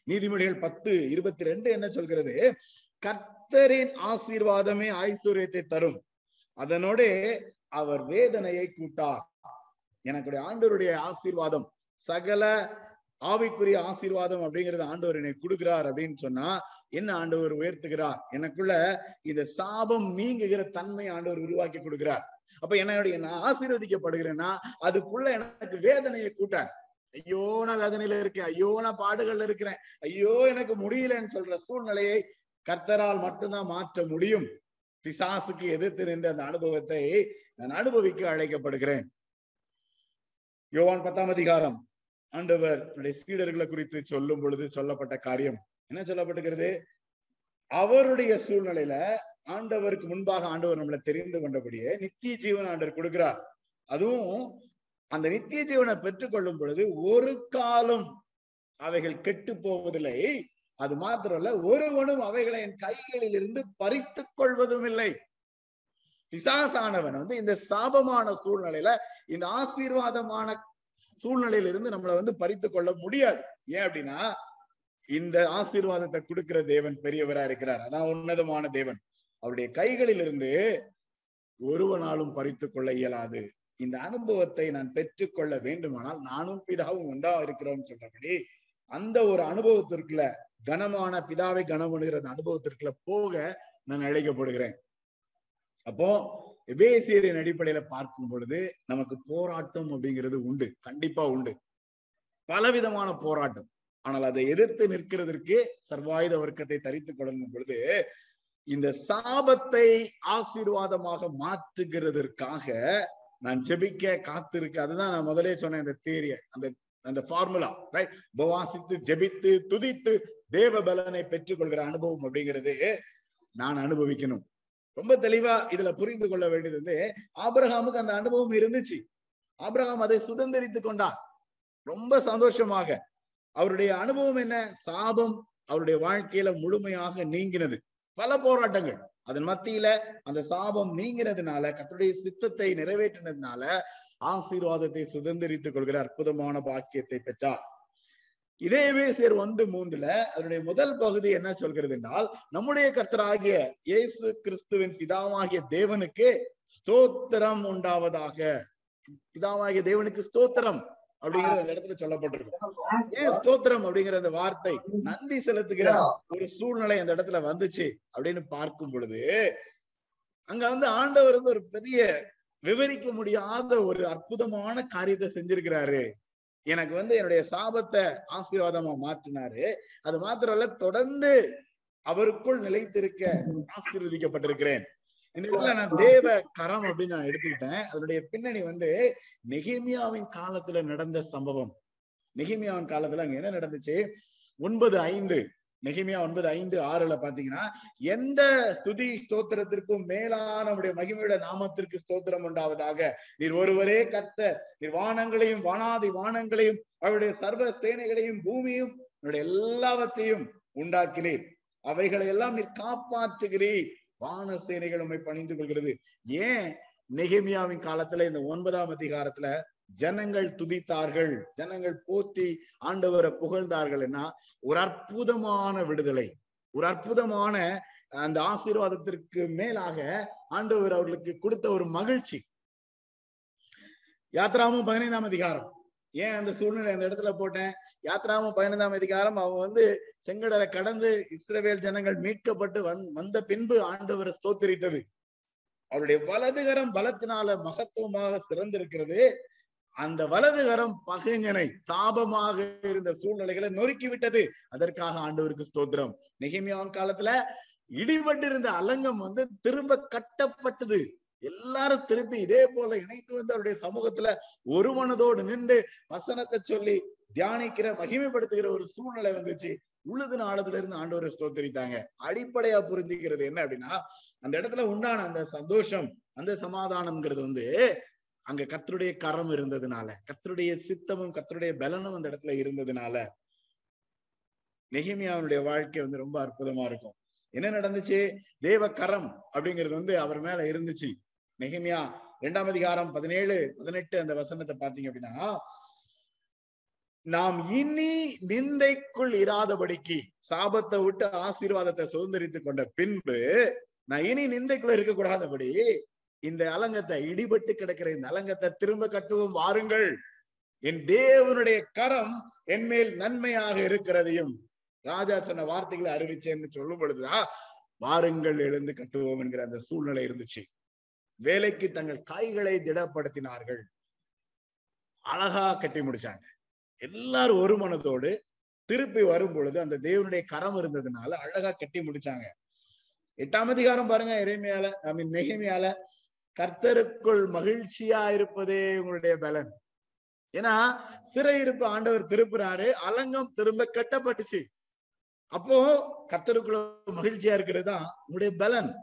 நீதிமொழிகள் பத்து இருபத்தி ரெண்டு என்ன சொல்கிறது? கர்த்தரின் ஆசீர்வாதமே ஐஸ்வர்யத்தை தரும். அதனோட அவர் வேதனையை கூட்டார். எனக்கு ஆண்டவருடைய ஆசீர்வாதம் சகல ஆவிக்குரிய ஆசீர்வாதம் அப்படிங்கறது ஆண்டவர் என்னை கொடுக்கிறார் அப்படின்னு சொன்னா என்ன ஆண்டவர் உயர்த்துகிறார்? எனக்குள்ள இந்த சாபம் நீங்குகிற தன்மை ஆண்டவர் உருவாக்கி கொடுக்கிறார். அப்ப என்னுடைய நான் ஆசீர்வதிக்கப்படுகிறேன்னா அதுக்குள்ள எனக்கு வேதனையை கூட்டார். ஐயோ நான் வேதனையில இருக்கேன். ஐயோ நான் பாடுகள்ல இருக்கிறேன். ஐயோ எனக்கு முடியலன்னு சொல்ற சூழ்நிலையை கர்த்தரால் மட்டும்தான் மாற்ற முடியும். பிசாசுக்கு எதிர்த்து நின்ற அந்த அனுபவத்தை நான் அனுபவிக்க அழைக்கப்படுகிறேன். யோவான் பத்தாம் அதிகாரம். ஆண்டவர் சீடர்களை குறித்து சொல்லும் பொழுது சொல்லப்பட்ட காரியம். என்ன சொல்லப்பட்டிருக்கிறது? அவருடைய சூழ்நிலையில ஆண்டவருக்கு முன்பாக ஆண்டவர் நம்மளை தெரிந்து கொண்டபடியே நித்திய ஜீவன் ஆண்டவர் கொடுக்கிறார். அதுவும் அந்த நித்திய ஜீவனை பெற்றுக்கொள்ளும் பொழுது ஒரு காலம் அவைகள் கெட்டு போவதில்லை. அது மாத்திரமல்ல ஒருவனும் அவைகளை என் கைகளில் இருந்து பறித்து கொள்வதும் இல்லை. பிசாசானவன் வந்து இந்த சாபமான சூழ்நிலையில இந்த ஆசீர்வாதமான சூழ்நிலையில இருந்து நம்மளை வந்து பறித்து கொள்ள முடியாது. ஏன் அப்படின்னா இந்த ஆசீர்வாதத்தை கொடுக்கிற தேவன் பெரியவரா இருக்கிறார். அதான் உன்னதமான தேவன். அவருடைய கைகளிலிருந்து ஒருவனாலும் பறித்து கொள்ள இயலாது. இந்த அனுபவத்தை நான் பெற்றுக்கொள்ள வேண்டுமானால் நானும் பிதாவும் ஒன்றா இருக்கிறோம் சொல்றபடி அந்த ஒரு அனுபவத்திற்குள்ள கனமான பிதாவை கனம் பண்ணுகிற அந்த அனுபவத்திற்குள்ள போக நான் அழைக்கப்படுகிறேன். அப்போ எபேசியரின் அடிப்படையில பார்க்கும் பொழுது நமக்கு போராட்டம் அப்படிங்கிறது உண்டு. கண்டிப்பா உண்டு. பலவிதமான போராட்டம். ஆனால் அதை எதிர்த்து நிற்கிறதற்கு சர்வாயுத வர்க்கத்தை தரித்துக் கொள்ளும் பொழுது இந்த சாபத்தை ஆசீர்வாதமாக மாற்றுகிறதற்காக நான் ஜெபிக்க காத்திருக்க. அதுதான் நான் முதலே சொன்னேன் இந்த தேரிய அந்த அந்த ஃபார்முலா ரைட் உபவாசித்து ஜெபித்து துதித்து தேவ பலனை பெற்றுக்கொள்கிற அனுபவம் அப்படிங்கிறது நான் அனுபவிக்கணும். ரொம்ப தெளிவா இதுல புரிந்து கொள்ள வேண்டியது வந்து ஆபிரகாமுக்கு அந்த அனுபவம் இருந்துச்சு. ஆபிரகாம் அதை சுதந்திரித்து கொண்டார். ரொம்ப சந்தோஷமாக. அவருடைய அனுபவம் என்ன? சாபம் அவருடைய வாழ்க்கையில முழுமையாக நீங்கினது. பல போராட்டங்கள். அதன் மத்தியில அந்த சாபம் நீங்கினதுனால கத்தருடைய சித்தத்தை நிறைவேற்றினதுனால ஆசீர்வாதத்தை சுதந்திரித்துக் கொள்கிற அற்புதமான பாக்கியத்தை பெற்றார். இதேவே சேர் ஒன்று மூன்றுல அதனுடைய முதல் பகுதி என்ன சொல்கிறது என்றால் நம்முடைய கர்த்தராகிய இயேசு கிறிஸ்துவின் பிதாவாகிய தேவனுக்கு ஸ்தோத்திரம் உண்டாவதாக. பிதாவாகிய தேவனுக்கு ஸ்தோத்திரம். அப்படிங்கிறது அந்த இடத்துல சொல்லப்பட்டிருக்கும். ஏன் ஸ்தோத்திரம் அப்படிங்கிற அந்த வார்த்தை நன்றி செலுத்துகிற ஒரு சூழ்நிலை அந்த இடத்துல வந்துச்சு அப்படின்னு பார்க்கும் பொழுது அங்க வந்து ஆண்டவர் வந்து ஒரு பெரிய விவரிக்க முடியாத ஒரு அற்புதமான காரியத்தை செஞ்சிருக்கிறாரு. எனக்கு வந்து என்னுடைய சாபத்தை ஆசீர்வாதமா மாற்றினாரு. அது மாத்திரமல்ல தொடர்ந்து அவருக்குள் நிலைத்திருக்க ஆசீர்வதிக்கப்பட்டிருக்கிறேன். இந்த இடத்துல நான் தேவ கரம் அப்படின்னு நான் எடுத்துக்கிட்டேன். அதனுடைய பின்னணி வந்து நெகிமியாவின் காலத்துல நடந்த சம்பவம். நெகிமியாவின் காலத்துல அங்க என்ன நடந்துச்சு? ஒன்பது ஐந்து. நெகிமியா ஒன்பது ஐந்து ஆறுல பாத்தீங்கன்னா எந்த ஸ்துதி ஸ்தோத்திரத்திற்கும் மேலான நம்முடைய மகிமையுடைய நாமத்திற்கு ஸ்தோத்திரம் உண்டாவதாக. நீர் ஒருவரே கத்த நீர் வானங்களையும் வானாதி வானங்களையும் அவருடைய சர்வ சேனைகளையும் பூமியும் அவருடைய எல்லாவற்றையும் உண்டாக்கினீர். அவைகளை எல்லாம் நீர் காப்பாற்றுகிறீர். வான சேனைகள் உண்மை பணிந்து கொள்கிறது. ஏன்? நெகிமியாவின் காலத்துல இந்த ஒன்பதாம் அதிகாரத்துல ஜனங்கள் துதித்தார்கள். ஜனங்கள் போற்றி ஆண்டவரை புகழ்ந்தார்கள்னா ஒரு அற்புதமான விடுதலை. ஒரு அற்புதமான அந்த ஆசீர்வாதத்திற்கு மேலாக ஆண்டவர் அவர்களுக்கு கொடுத்த ஒரு மகிழ்ச்சி. யாத்ராமும் பதினைந்தாம் அதிகாரம். ஏன் அந்த சூழ்நிலை அந்த இடத்துல போட்டேன்? யாத்ராமும் பதினைந்தாம் அதிகாரம் அவன் வந்து செங்கடலை கடந்து இஸ்ரவேல் ஜனங்கள் மீட்கப்பட்டு வந் வந்த பின்பு ஆண்டவரை ஸ்தோத்திரித்தது. அவருடைய வலதுகரம் பலத்தினால மகத்துவமாக சிறந்திருக்கிறது. அந்த வலதுகரம் பகைஞனை சாபமாக இருந்த சூழ்நிலைகளை நொறுக்கி விட்டது அதற்காக ஆண்டவருக்கு ஸ்தோத்திரம். நெகிமியாவின் காலத்துல இடிபட்டிருந்த அலங்கம் வந்து திரும்ப கட்டப்பட்டது. எல்லாரும் திருப்பி இதே போல இணைத்து வந்து அவருடைய சமூகத்துல ஒரு மனதோடு நின்று வசனத்தை சொல்லி தியானிக்கிற மகிமைப்படுத்துகிற ஒரு சூழ்நிலை வந்துச்சு. உழுது நாளத்துல இருந்து ஆண்டவரை ஸ்தோத்தரித்தாங்க. அடிப்படையா புரிஞ்சுக்கிறது என்ன அப்படின்னா அந்த இடத்துல உண்டான அந்த சந்தோஷம் அந்த சமாதானம்ங்கிறது வந்து அங்க கத்தருடைய கரம் இருந்ததுனால கத்தருடைய சித்தமும் கத்தருடைய பலனும் அந்த இடத்துல இருந்ததுனால நெகிமியாவுடைய வாழ்க்கை வந்து ரொம்ப அற்புதமா இருக்கும். என்ன நடந்துச்சு? தேவ கரம் அப்படிங்கிறது வந்து அவர் மேல இருந்துச்சு. நெகிமியா இரண்டாம் அதிகாரம் பதினேழு பதினெட்டு அந்த வசனத்தை பாத்தீங்க அப்படின்னா நாம் இனி நிந்தைக்குள் இராதபடிக்கு சாபத்தை விட்டு ஆசீர்வாதத்தை சுதந்திரித்து கொண்ட பின்பு நான் இனி நிந்தைக்குள்ள இருக்கக்கூடாதபடி இந்த அலங்கத்தை இடிபட்டு கிடக்கிற இந்த அலங்கத்தை திரும்ப கட்டுவோம் வாருங்கள். என் தேவனுடைய கரம் என் மேல் நன்மையாக இருக்கிறதையும் ராஜா சொன்ன வார்த்தைகளை அறிவிச்சேன்னு சொல்லும் பொழுதுதான் வாருங்கள் எழுந்து கட்டுவோம் என்கிற அந்த சூழ்நிலை இருந்துச்சு. வேலைக்கு தங்கள் கைகளை திடப்படுத்தினார்கள். அழகா கட்டி முடிச்சாங்க. எல்லாரும் ஒரு மனதோடு திருப்பி வரும் பொழுது அந்த தேவனுடைய கரம் இருந்ததுனால அழகா கட்டி முடிச்சாங்க. எட்டாம் அதிகாரம் பாருங்க இறைமையால ஐ மீன் நெகிமையால. கர்த்தருக்குள் மகிழ்ச்சியா இருப்பதே உங்களுடைய பலன். ஏன்னா சிறையிருப்பு ஆண்டவர் திருப்புறாரு அலங்கம் திரும்ப கட்டப்பட்டுச்சு. அப்போ கர்த்தருக்குள்ள மகிழ்ச்சியா இருக்கிறது தான் உங்களுடைய பலன்.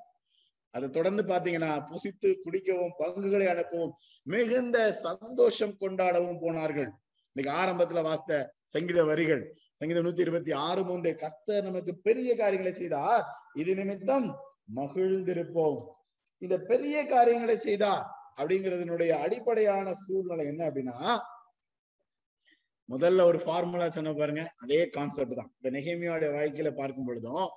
அதை தொடர்ந்து பாத்தீங்கன்னா புசித்து குடிக்கவும் பங்குகளை அனுப்பவும் மிகுந்த சந்தோஷம் கொண்டாடவும் போனார்கள். இன்னைக்கு ஆரம்பத்துல வாசித்த சங்கீத வரிகள் சங்கீதம் நூத்தி இருபத்தி ஆறு மூன்று கர்த்தர் நமக்கு பெரிய காரியங்களை செய்தார். இது நிமித்தம் மகிழ்ந்திருப்போம். இந்த பெரிய காரியங்களை செய்தார் அப்படிங்கிறதுனுடைய அடிப்படையான சூழ்நிலை என்ன அப்படின்னா முதல்ல ஒரு ஃபார்முலா சொன்ன பாருங்க அதே கான்செப்ட் தான். இப்ப நெகிமியோட வாழ்க்கையில பார்க்கும் பொழுதும்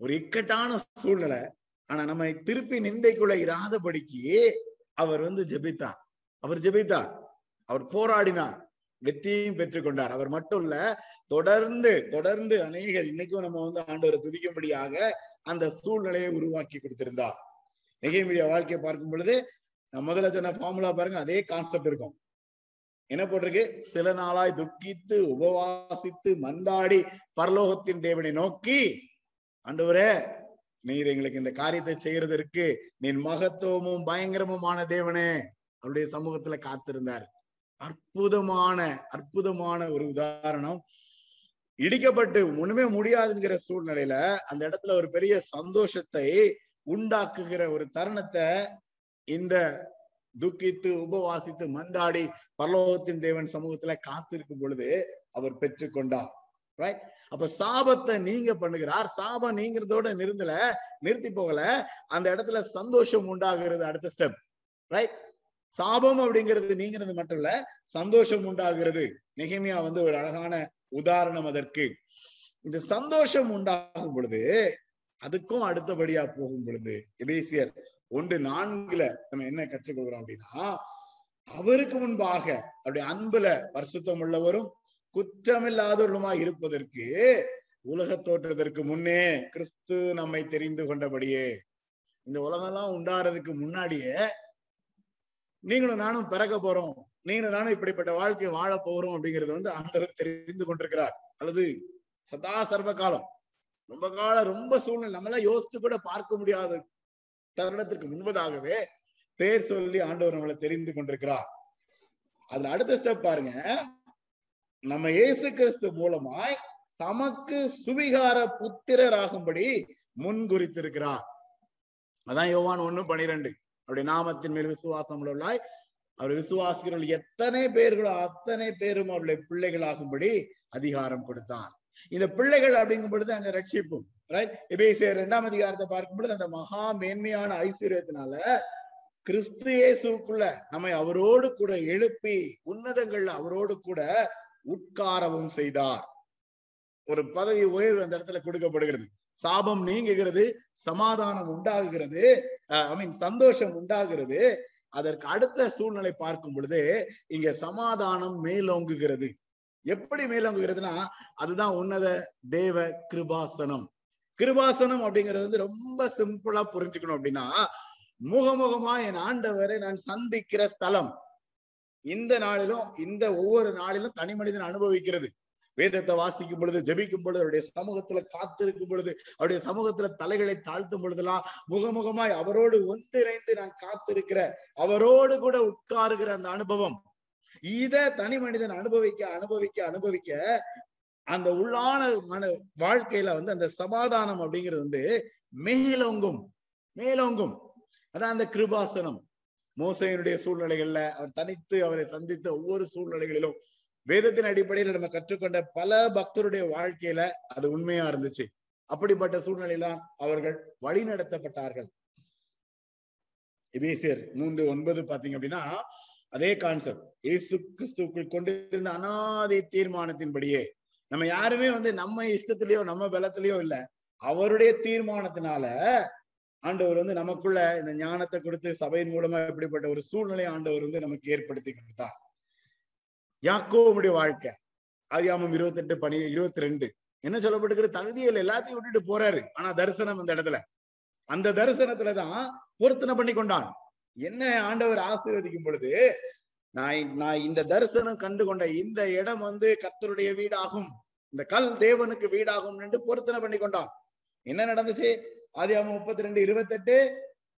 ஒரு இக்கட்டான சூழ்நிலை ஆனா நம்மை திருப்பி நிந்தைக்குள்ள இராதபடிக்கு அவர் வந்து ஜெபித்தார். அவர் ஜெபித்தார். அவர் போராடினார். வெற்றியும் பெற்றுக்கொண்டார் அவர் மட்டும் இல்ல தொடர்ந்து தொடர்ந்து அநேகர் இன்னைக்கும் நம்ம வந்து ஆண்டவரை துதிக்கும்படியாக அந்த சூழ்நிலையை உருவாக்கி கொடுத்திருந்தார். மீடியா வாழ்க்கையை பார்க்கும் பொழுது நான் முதல்ல சொன்ன ஃபார்முலா பாருங்க அதே கான்செப்ட் இருக்கும். என்ன போட்டிருக்கு? சில நாளாய் துக்கித்து உபவாசித்து மன்றாடி பரலோகத்தின் தேவனை நோக்கி ஆண்டவரே நீர் எங்களுக்கு இந்த காரியத்தை செய்யறதற்கு நீன் மகத்துவமும் பயங்கரமுமான தேவனே அவருடைய சமூகத்துல காத்திருந்தார். அற்புதமான அற்புதமான ஒரு உதாரணம். இடிக்கப்பட்டு ஒண்ணுமே முடியாதுங்கிற சூழ்நிலையில அந்த இடத்துல ஒரு பெரிய சந்தோஷத்தை உண்டாக்குகிற ஒரு தருணத்தை இந்த துக்கித்து உபவாசித்து மந்தாடி பரலோகத்தின் தேவன் சமூகத்துல காத்திருக்கும் பொழுது அவர் பெற்றுக்கொண்டார். ரைட் அப்ப சாபத்தை நீங்க பண்ணுகிறார். சாபம் நீங்கிறதோட நிறுத்தல நிறுத்தி போகல. அந்த இடத்துல சந்தோஷம் உண்டாகிறது அடுத்த ஸ்டெப் ரைட் சாபம் அப்படிங்கிறது நீங்கிறது மட்டும் இல்ல சந்தோஷம் உண்டாகிறது. நெகமியா வந்து ஒரு அழகான உதாரணம் அதற்கு. இந்த சந்தோஷம் உண்டாகும் பொழுது அதுக்கும் அடுத்தபடியா போகும் பொழுது எபேசியர் ஒன்று நான்குல நம்ம என்ன கற்றுக்கொள்கிறோம் அப்படின்னா அவருக்கு முன்பாக அப்படி அன்புல பரிசுத்தம் உள்ளவரும் குற்றமில்லாதவர்களுமா இருப்பதற்கு உலக தோற்றத்திற்கு முன்னே கிறிஸ்து நம்மை தெரிந்து கொண்டபடியே. இந்த உலகம்லாம் உண்டாடுறதுக்கு முன்னாடியே நீங்களும் நானும் பிறக்க போறோம். நீங்களும் நானும் இப்படிப்பட்ட வாழ்க்கையை வாழ போறோம் அப்படிங்கறது வந்து ஆண்டவர் தெரிந்து கொண்டிருக்கிறார். அல்லது சதா சர்வ காலம். ரொம்ப காலம் ரொம்ப சூழ்நிலை. நம்மளாம் யோசிச்சு கூட பார்க்க முடியாத தருணத்திற்கு முன்பதாகவே பேர் சொல்லி ஆண்டவர் நம்மளை தெரிந்து கொண்டிருக்கிறார். அதுல அடுத்த ஸ்டெப் பாருங்க. நம்ம இயேசு கிறிஸ்து மூலமாய் தமக்கு சுவிகார புத்திரராகும்படி முன் குறித்திருக்கிறார் அதான் யோவான் ஒண்ணு பனிரெண்டு. அவருடைய நாமத்தின் மேல் விசுவாசம் உள்ளாய் அவர் விசுவாசிகள் எத்தனை பேர்களோ அத்தனை பேரும் அவருடைய பிள்ளைகளாகும்படி அதிகாரம் கொடுத்தார். இந்த பிள்ளைகள் அப்படிங்கும் பொழுது அங்க ரட்சிப்பும் ரைட் இரண்டாம் அதிகாரத்தை பார்க்கும் பொழுது அந்த மகா மேன்மையான ஐஸ்வர்யத்தினால கிறிஸ்து இயேசுக்குள்ள நம்மை அவரோடு கூட எழுப்பி உன்னதங்கள்ல அவரோடு கூட உட்காரவும் செய்தார். ஒரு பதவி உயர்வு அந்த இடத்துல கொடுக்கப்படுகிறது. சாபம் நீங்குகிறது சமாதானம் உண்டாகுகிறது ஐ மீன் சந்தோஷம் உண்டாகிறது. அதற்கு அடுத்த சூழ்நிலை பார்க்கும் பொழுது இங்க சமாதானம் மேலோங்குகிறது. எப்படி மேலோங்குகிறதுனா அதுதான் உன்னத தேவ கிருபாசனம். கிருபாசனம் அப்படிங்கிறது வந்து ரொம்ப சிம்பிளா புரிஞ்சுக்கணும் அப்படின்னா முகமுகமா என் ஆண்டவரை நான் சந்திக்கிற ஸ்தலம். இந்த நாளிலும் இந்த ஒவ்வொரு நாளிலும் தனி மனிதன் அனுபவிக்கிறது. வேதத்தை வாசிக்கும் பொழுது ஜபிக்கும் பொழுது அவருடைய சமூகத்துல காத்திருக்கும் பொழுது அவருடைய சமூகத்துல தலைகளை தாழ்த்தும் பொழுதெல்லாம் முகமுகமாய் அவரோடு ஒன்றிணைந்து நான் காத்திருக்கிற அவரோடு கூட உட்காருகிற அந்த அனுபவம். இத தனி மனிதன் அனுபவிக்க அனுபவிக்க அனுபவிக்க அந்த உள்ளான மன வாழ்க்கையில வந்து அந்த சமாதானம் அப்படிங்கிறது வந்து மேலோங்கும் மேலோங்கும். அதான் அந்த கிருபாசனம். மோசையினுடைய சூழ்நிலைகள்ல அவர் தனித்து அவரை சந்தித்த ஒவ்வொரு சூழ்நிலைகளிலும் வேதத்தின் அடிப்படையில் நம்ம கற்றுக்கொண்ட பல பக்தருடைய வாழ்க்கையில அது உண்மையா இருந்துச்சு. அப்படிப்பட்ட சூழ்நிலையில்தான் அவர்கள் வழி நடத்தப்பட்டார்கள். எபேசியர் மூன்று ஒன்பது பாத்தீங்க அப்படின்னா அதே கான்செப்ட் இயேசு கிறிஸ்துக்குள் கொண்டிருந்த அனாதை தீர்மானத்தின்படியே நம்ம யாருமே வந்து நம்ம இஷ்டத்திலயோ நம்ம பலத்திலயோ இல்ல. அவருடைய தீர்மானத்தினால ஆண்டவர் வந்து நமக்குள்ள இந்த ஞானத்தை கொடுத்து சபையின் மூலமா எப்படிப்பட்ட ஒரு சூழ்நிலை ஆண்டவர் வந்து நமக்கு ஏற்படுத்தி கொடுத்தார். யாக்கோவுடைய வாழ்க்கை அதிகாமம் இருபத்தி எட்டு பனி இருபத்தி ரெண்டு என்ன சொல்லப்பட்டிருக்கிற தகுதியில் எல்லாத்தையும் விட்டுட்டு போறாரு. ஆனா தரிசனம் அந்த இடத்துல. அந்த தரிசனத்துலதான் பொருத்தனை பண்ணி கொண்டான். என்ன ஆண்டவர் ஆசீர்வதிக்கும் பொழுது நான் நான் இந்த தரிசனம் கண்டு கொண்ட இந்த இடம் வந்து கர்த்தருடைய வீடாகும். இந்த கல் தேவனுக்கு வீடாகும் என்று பொருத்தனை பண்ணி கொண்டான். என்ன நடந்துச்சு? ஆதியாம முப்பத்தி ரெண்டு இருபத்தெட்டு.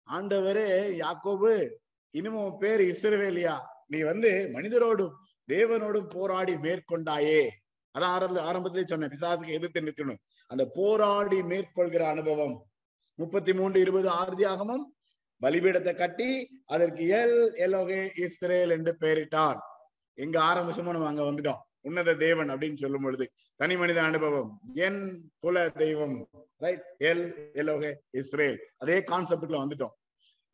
ஆண்டவரே யாக்கோபு இனிமும் பேர் இஸ்ரவேலியா. நீ வந்து மனிதரோடும் தேவனோடும் போராடி மேற்கொண்டாயே. அதான் ஆரம்ப ஆரம்பத்திலே சொன்னேன் பிசாசுக்கு எதிர்த்து நிற்கணும். அந்த போராடி மேற்கொள்கிற அனுபவம். முப்பத்தி மூன்று இருபது ஆர்தியாகமும் பலிபீடத்தை கட்டி அதற்கு எல் எலோகே இஸ்ரேல் என்று பெயரிட்டான். எங்க ஆரம்பிச்சமோ நம்ம அங்க வந்துட்டோம். உன்னத தேவன் அப்படின்னு சொல்லும் பொழுது தனி மனித அனுபவம். என் குல தெய்வம் ரைட் எல் எலோகே இஸ்ரேல். அதே கான்செப்டுக்குள்ள வந்துட்டோம்.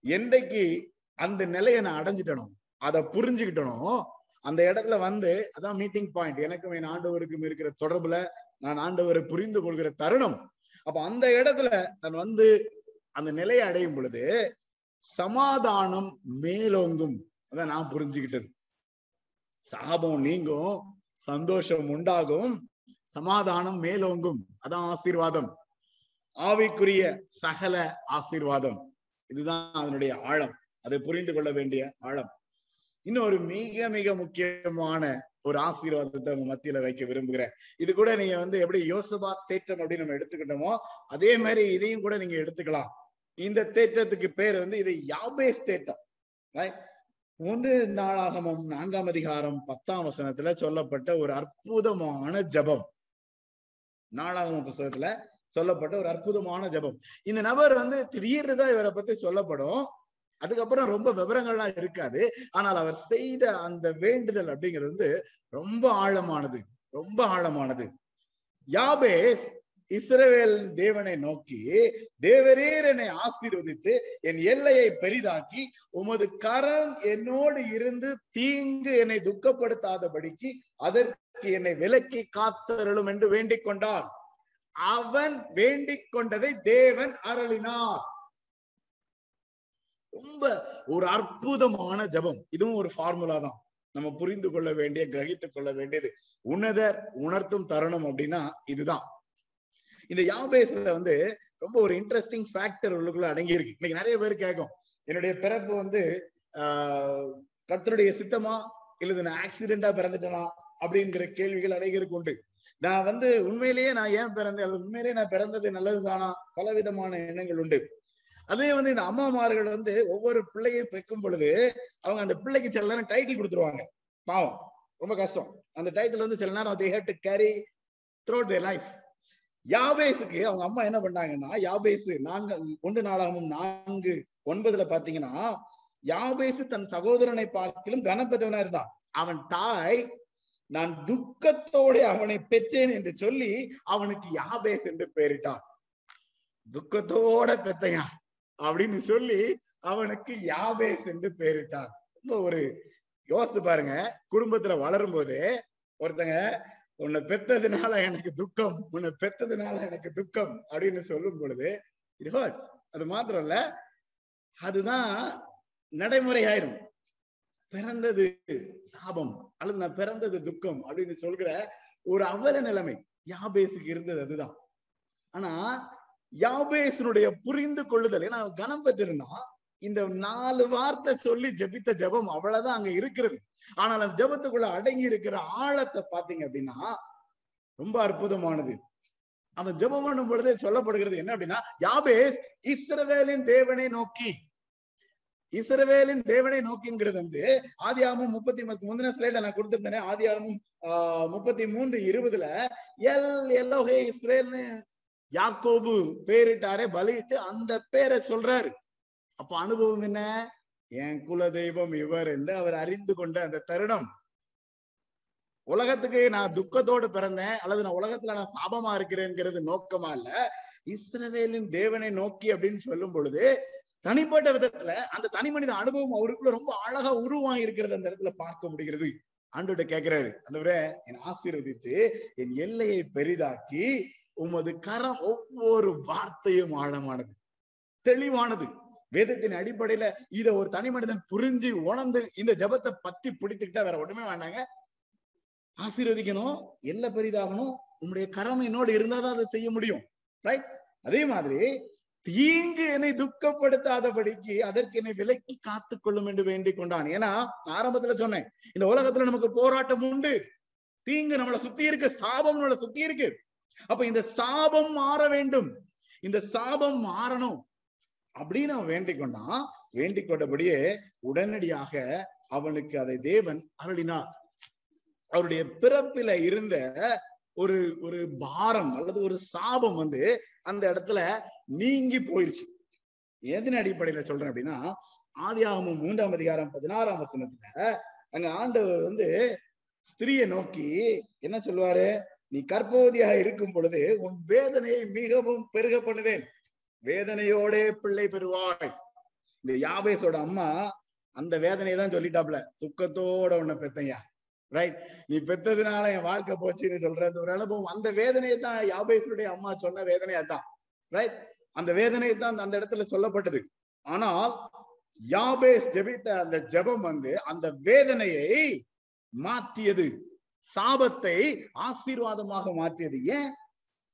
என்றைக்கு அந்த நிலையை நான் அடைஞ்சிட்டனும் அதை புரிஞ்சுக்கிட்டனும் அந்த இடத்துல வந்து அதான் மீட்டிங் பாயிண்ட் எனக்கும் என் ஆண்டவருக்கும் இருக்கிற தொடர்புல நான் ஆண்டவரை புரிந்து கொள்கிற தருணம். அப்ப அந்த இடத்துல நான் வந்து அந்த நிலையை அடையும் பொழுது சமாதானம் மேலோங்கும். அதான் நான் புரிஞ்சுக்கிட்டது. சாபம் நீங்கும். சந்தோஷம் உண்டாகும் சமாதானம் மேலோங்கும். அதான் ஆசீர்வாதம். ஆவிக்குரிய சகல ஆசீர்வாதம். இதுதான் அதனுடைய ஆழம். அதை புரிந்து கொள்ள வேண்டிய ஆழம். இன்னொரு மிக மிக முக்கியமான ஒரு ஆசீர்வாதத்தை உங்க மத்தியில வைக்க விரும்புகிறேன். இது கூட நீங்க வந்து எப்படி யோசபா தேற்றம் அப்படின்னு நம்ம எடுத்துக்கிட்டோமோ அதே மாதிரி இதையும் கூட நீங்க எடுத்துக்கலாம். இந்த தேற்றத்துக்கு பேர் வந்து இது யாபேஸ் தேட்டம் ரைட் ஒன்று நாளாகமம் நான்காம் அதிகாரம் பத்தாம் வசனத்துல சொல்லப்பட்ட ஒரு அற்புதமான ஜபம். நாளாகம புஸ்தகத்துல சொல்லப்பட்ட ஒரு அற்புதமான ஜபம். இந்த நபர் வந்து திடீர்னு தான் இவரை பத்தி சொல்லப்படும். அதுக்கப்புறம் ரொம்ப விவரங்கள்லாம் இருக்காது. ஆனால் அவர் செய்த அந்த வேண்டுதல் அப்படிங்கிறது வந்து ரொம்ப ஆழமானது ரொம்ப ஆழமானது. யாபேஸ் இஸ்ரவேல் தேவனை நோக்கி தேவரீர் என்னை ஆசீர்வதித்து என் எல்லையை பெரிதாக்கி உமது கரம் என்னோடு இருந்து தீங்கு என்னை துக்கப்படுத்தாதபடிக்கு அதற்கு என்னை விலக்கி காத்தருளும் என்று வேண்டிக் கொண்டான் அவன் வேண்டிக் கொண்டதை தேவன் அருளினார். ரொம்ப ஒரு அற்புதமான ஜபம். இதுவும் ஒரு ஃபார்முலா தான். நம்ம புரிந்து கொள்ள வேண்டிய கிரகித்துக் கொள்ள வேண்டியது. உன்னதர் உணர்த்தும் தருணம் அப்படின்னா இதுதான். இந்த யாபேஸ்ல வந்து ரொம்ப ஒரு இன்ட்ரெஸ்டிங் ஃபேக்டர் உள்ளுக்குள்ள அடங்கி இருக்கு இன்னைக்கு நிறைய பேர் கேட்கும். என்னுடைய பிறப்பு வந்து ஆஹ் கர்த்தருடைய சித்தமா? இல்லது நான் ஆக்சிடென்டா பிறந்துட்டேனா? அப்படிங்கிற கேள்விகள் அநேகருக்கு உண்டு. நான் வந்து உண்மையிலேயே நான் ஏன் பிறந்தேன்? அல்லது உண்மையிலேயே நான் பிறந்தது நல்லதுதானா? பலவிதமான எண்ணங்கள் உண்டு. அதே வந்து இந்த அம்மாமார்கள் வந்து ஒவ்வொரு பிள்ளையும் பெக்கும் பொழுது அவங்க அந்த பிள்ளைக்கு சில நேரம் டைட்டில் கொடுத்துருவாங்க. பாவம். ரொம்ப கஷ்டம். அந்த டைட்டில் வந்து சில நேரம் they had to carry throughout their life யாபேஸுக்கு அவங்க அம்மா என்ன பண்ணாங்கன்னா யாபேசு நான்கு ஒன்று நாளாகவும் நான்கு ஒன்பதுல பாத்தீங்கன்னா யாபேசு தன் சகோதரனை பார்க்கிலும் கனப்பெற்றவனா இருந்தான் அவன் தாய் நான் துக்கத்தோட அவனை பெற்றேன் என்று சொல்லி அவனுக்கு யாபேஸ் என்று பெயரிட்டான். துக்கத்தோட பெத்தையா அப்படின்னு சொல்லி அவனுக்கு யாபேஸ் என்று பெயரிட்டான். ரொம்ப ஒரு யோசித்து பாருங்க. குடும்பத்துல வளரும் போது ஒருத்தங்க உன்னை பெத்ததுனால எனக்கு துக்கம் உன்னை பெத்ததுனால எனக்கு துக்கம் அப்படின்னு சொல்லும் பொழுது இட் ஹர்ட்ஸ் அது மாத்திரம் இல்ல அதுதான் நடைமுறை ஆயிரும் பிறந்தது சாபம் அல்லது நான் பிறந்தது துக்கம் அப்படின்னு சொல்கிற ஒரு அவல நிலைமை யாபேஸுக்கு இருந்தது அதுதான். ஆனா யாபேசனுடைய புரிந்து கொள்ளுதல் ஏன்னா கனம் பெற்றிருந்தான். இந்த நாலு வார்த்தை சொல்லி ஜெபித்த ஜெபம் அவ்வளவுதான் அங்க இருக்கிறது. ஆனால் அந்த ஜெபத்துக்குள்ள அடங்கி இருக்கிற ஆழத்தை பாத்தீங்க அப்படின்னா ரொம்ப அற்புதமானது. அந்த ஜெபம் பண்ணும் பொழுது சொல்லப்படுகிறது என்ன அப்படின்னா யாபேஸ் இஸ்ரவேலின் தேவனை நோக்கி. இஸ்ரவேலின் தேவனை நோக்கிங்கிறது வந்து ஆதியாமும் முப்பத்தி முந்தின ஸ்லைட்ல நான் கொடுத்திருந்தேன் ஆதியாமும் ஆஹ் முப்பத்தி மூன்று இருபதுல எல் எல்லோஹே இஸ்ரேல்னு யாக்கோபு பேரிட்டாரே பலியிட்டு அந்த பேரை சொல்றாரு. அப்ப அனுபவம் என்ன? என் குல தெய்வம் இவர் என்று அவர் அறிந்து கொண்ட அந்த தருணம். உலகத்துக்கு நான் துக்கத்தோடு பிறந்தேன். அல்லது நான் உலகத்துல நான் சாபமா இருக்கிறேங்கிறது நோக்கமா இல்ல. இஸ்ரவேலின் தேவனை நோக்கி அப்படின்னு சொல்லும் பொழுது தனிப்பட்ட விதத்துல அந்த தனி மனித அனுபவம் அவருக்குள்ள ரொம்ப அழகா உருவாகி இருக்கிறது அந்த இடத்துல பார்க்க முடிகிறது. ஆண்டோட கேட்கிறாரு ஆண்டவரே என் ஆசீர்வதித்து என் எல்லையை பெரிதாக்கி உமது கரம் ஒவ்வொரு வார்த்தையும் ஆழமானது தெளிவானது. வேதத்தின் அடிப்படையில இத ஒரு தனி மனிதன் புரிஞ்சு உணர்ந்து இந்த ஜெபத்தை பற்றி பிடித்துக்கிட்டா வேற ஒண்ணுமே வேண்டாங்க. ஆசீர்வதிக்கணும் எல்ல பெரிதாகணும் உங்களுடைய கரம் என்னோடு இருந்தாதான் அதை செய்ய முடியும். ரைட் அதே மாதிரி தீங்கு என்னை துக்கப்படுத்தாதபடிக்கு அதற்கு என்னை விலக்கி காத்துக் கொள்ளும் என்று வேண்டிக் கொண்டான். ஏன்னா ஆரம்பத்துல சொன்னேன் இந்த உலகத்துல நமக்கு போராட்டம் உண்டு. தீங்கு நம்மளை சுத்தி இருக்கு சாபம் நம்மளை சுத்தி இருக்கு. அப்ப இந்த சாபம் மாற வேண்டும். இந்த சாபம் மாறணும். அப்படின்னு அவன் வேண்டிக் கொண்டான். வேண்டிக் கொண்டபடியே உடனடியாக அவனுக்கு அதை தேவன் அருளினார். அவருடைய பிறப்பில இருந்த ஒரு ஒரு பாரம் அல்லது ஒரு சாபம் வந்து அந்த இடத்துல நீங்கி போயிருச்சு. எதன் அடிப்படையில சொல்றேன் அப்படின்னா ஆதியாகமும் மூன்றாம் அதிகாரம் பதினாறாம் வசனத்துல அங்க ஆண்டவர் வந்து ஸ்திரியை நோக்கி என்ன சொல்லுவாரு? நீ கற்பவதியாக இருக்கும் பொழுது உன் வேதனையை மிகவும் பெருக பண்ணுவேன். வேதனையோடே பிள்ளை பெறுவாய். இந்த யாபேஸோட அம்மா அந்த வேதனையை தான் சொல்லிட்டாப்ல. துக்கத்தோட உன்னை பெத்தையா ரைட் நீ பெத்ததுனால என் வாழ்க்கை போச்சுன்னு சொல்றது ஒரு அனுபவம். அந்த வேதனையை தான் யாபேஸுடைய அம்மா சொன்ன வேதனையா தான். ரைட் அந்த வேதனையை தான் அந்த இடத்துல சொல்லப்பட்டது. ஆனால் யாபேஸ் ஜெபித்த அந்த ஜெபம் வந்து அந்த வேதனையை மாற்றியது. சாபத்தை ஆசீர்வாதமாக மாற்றியது. ஏன்?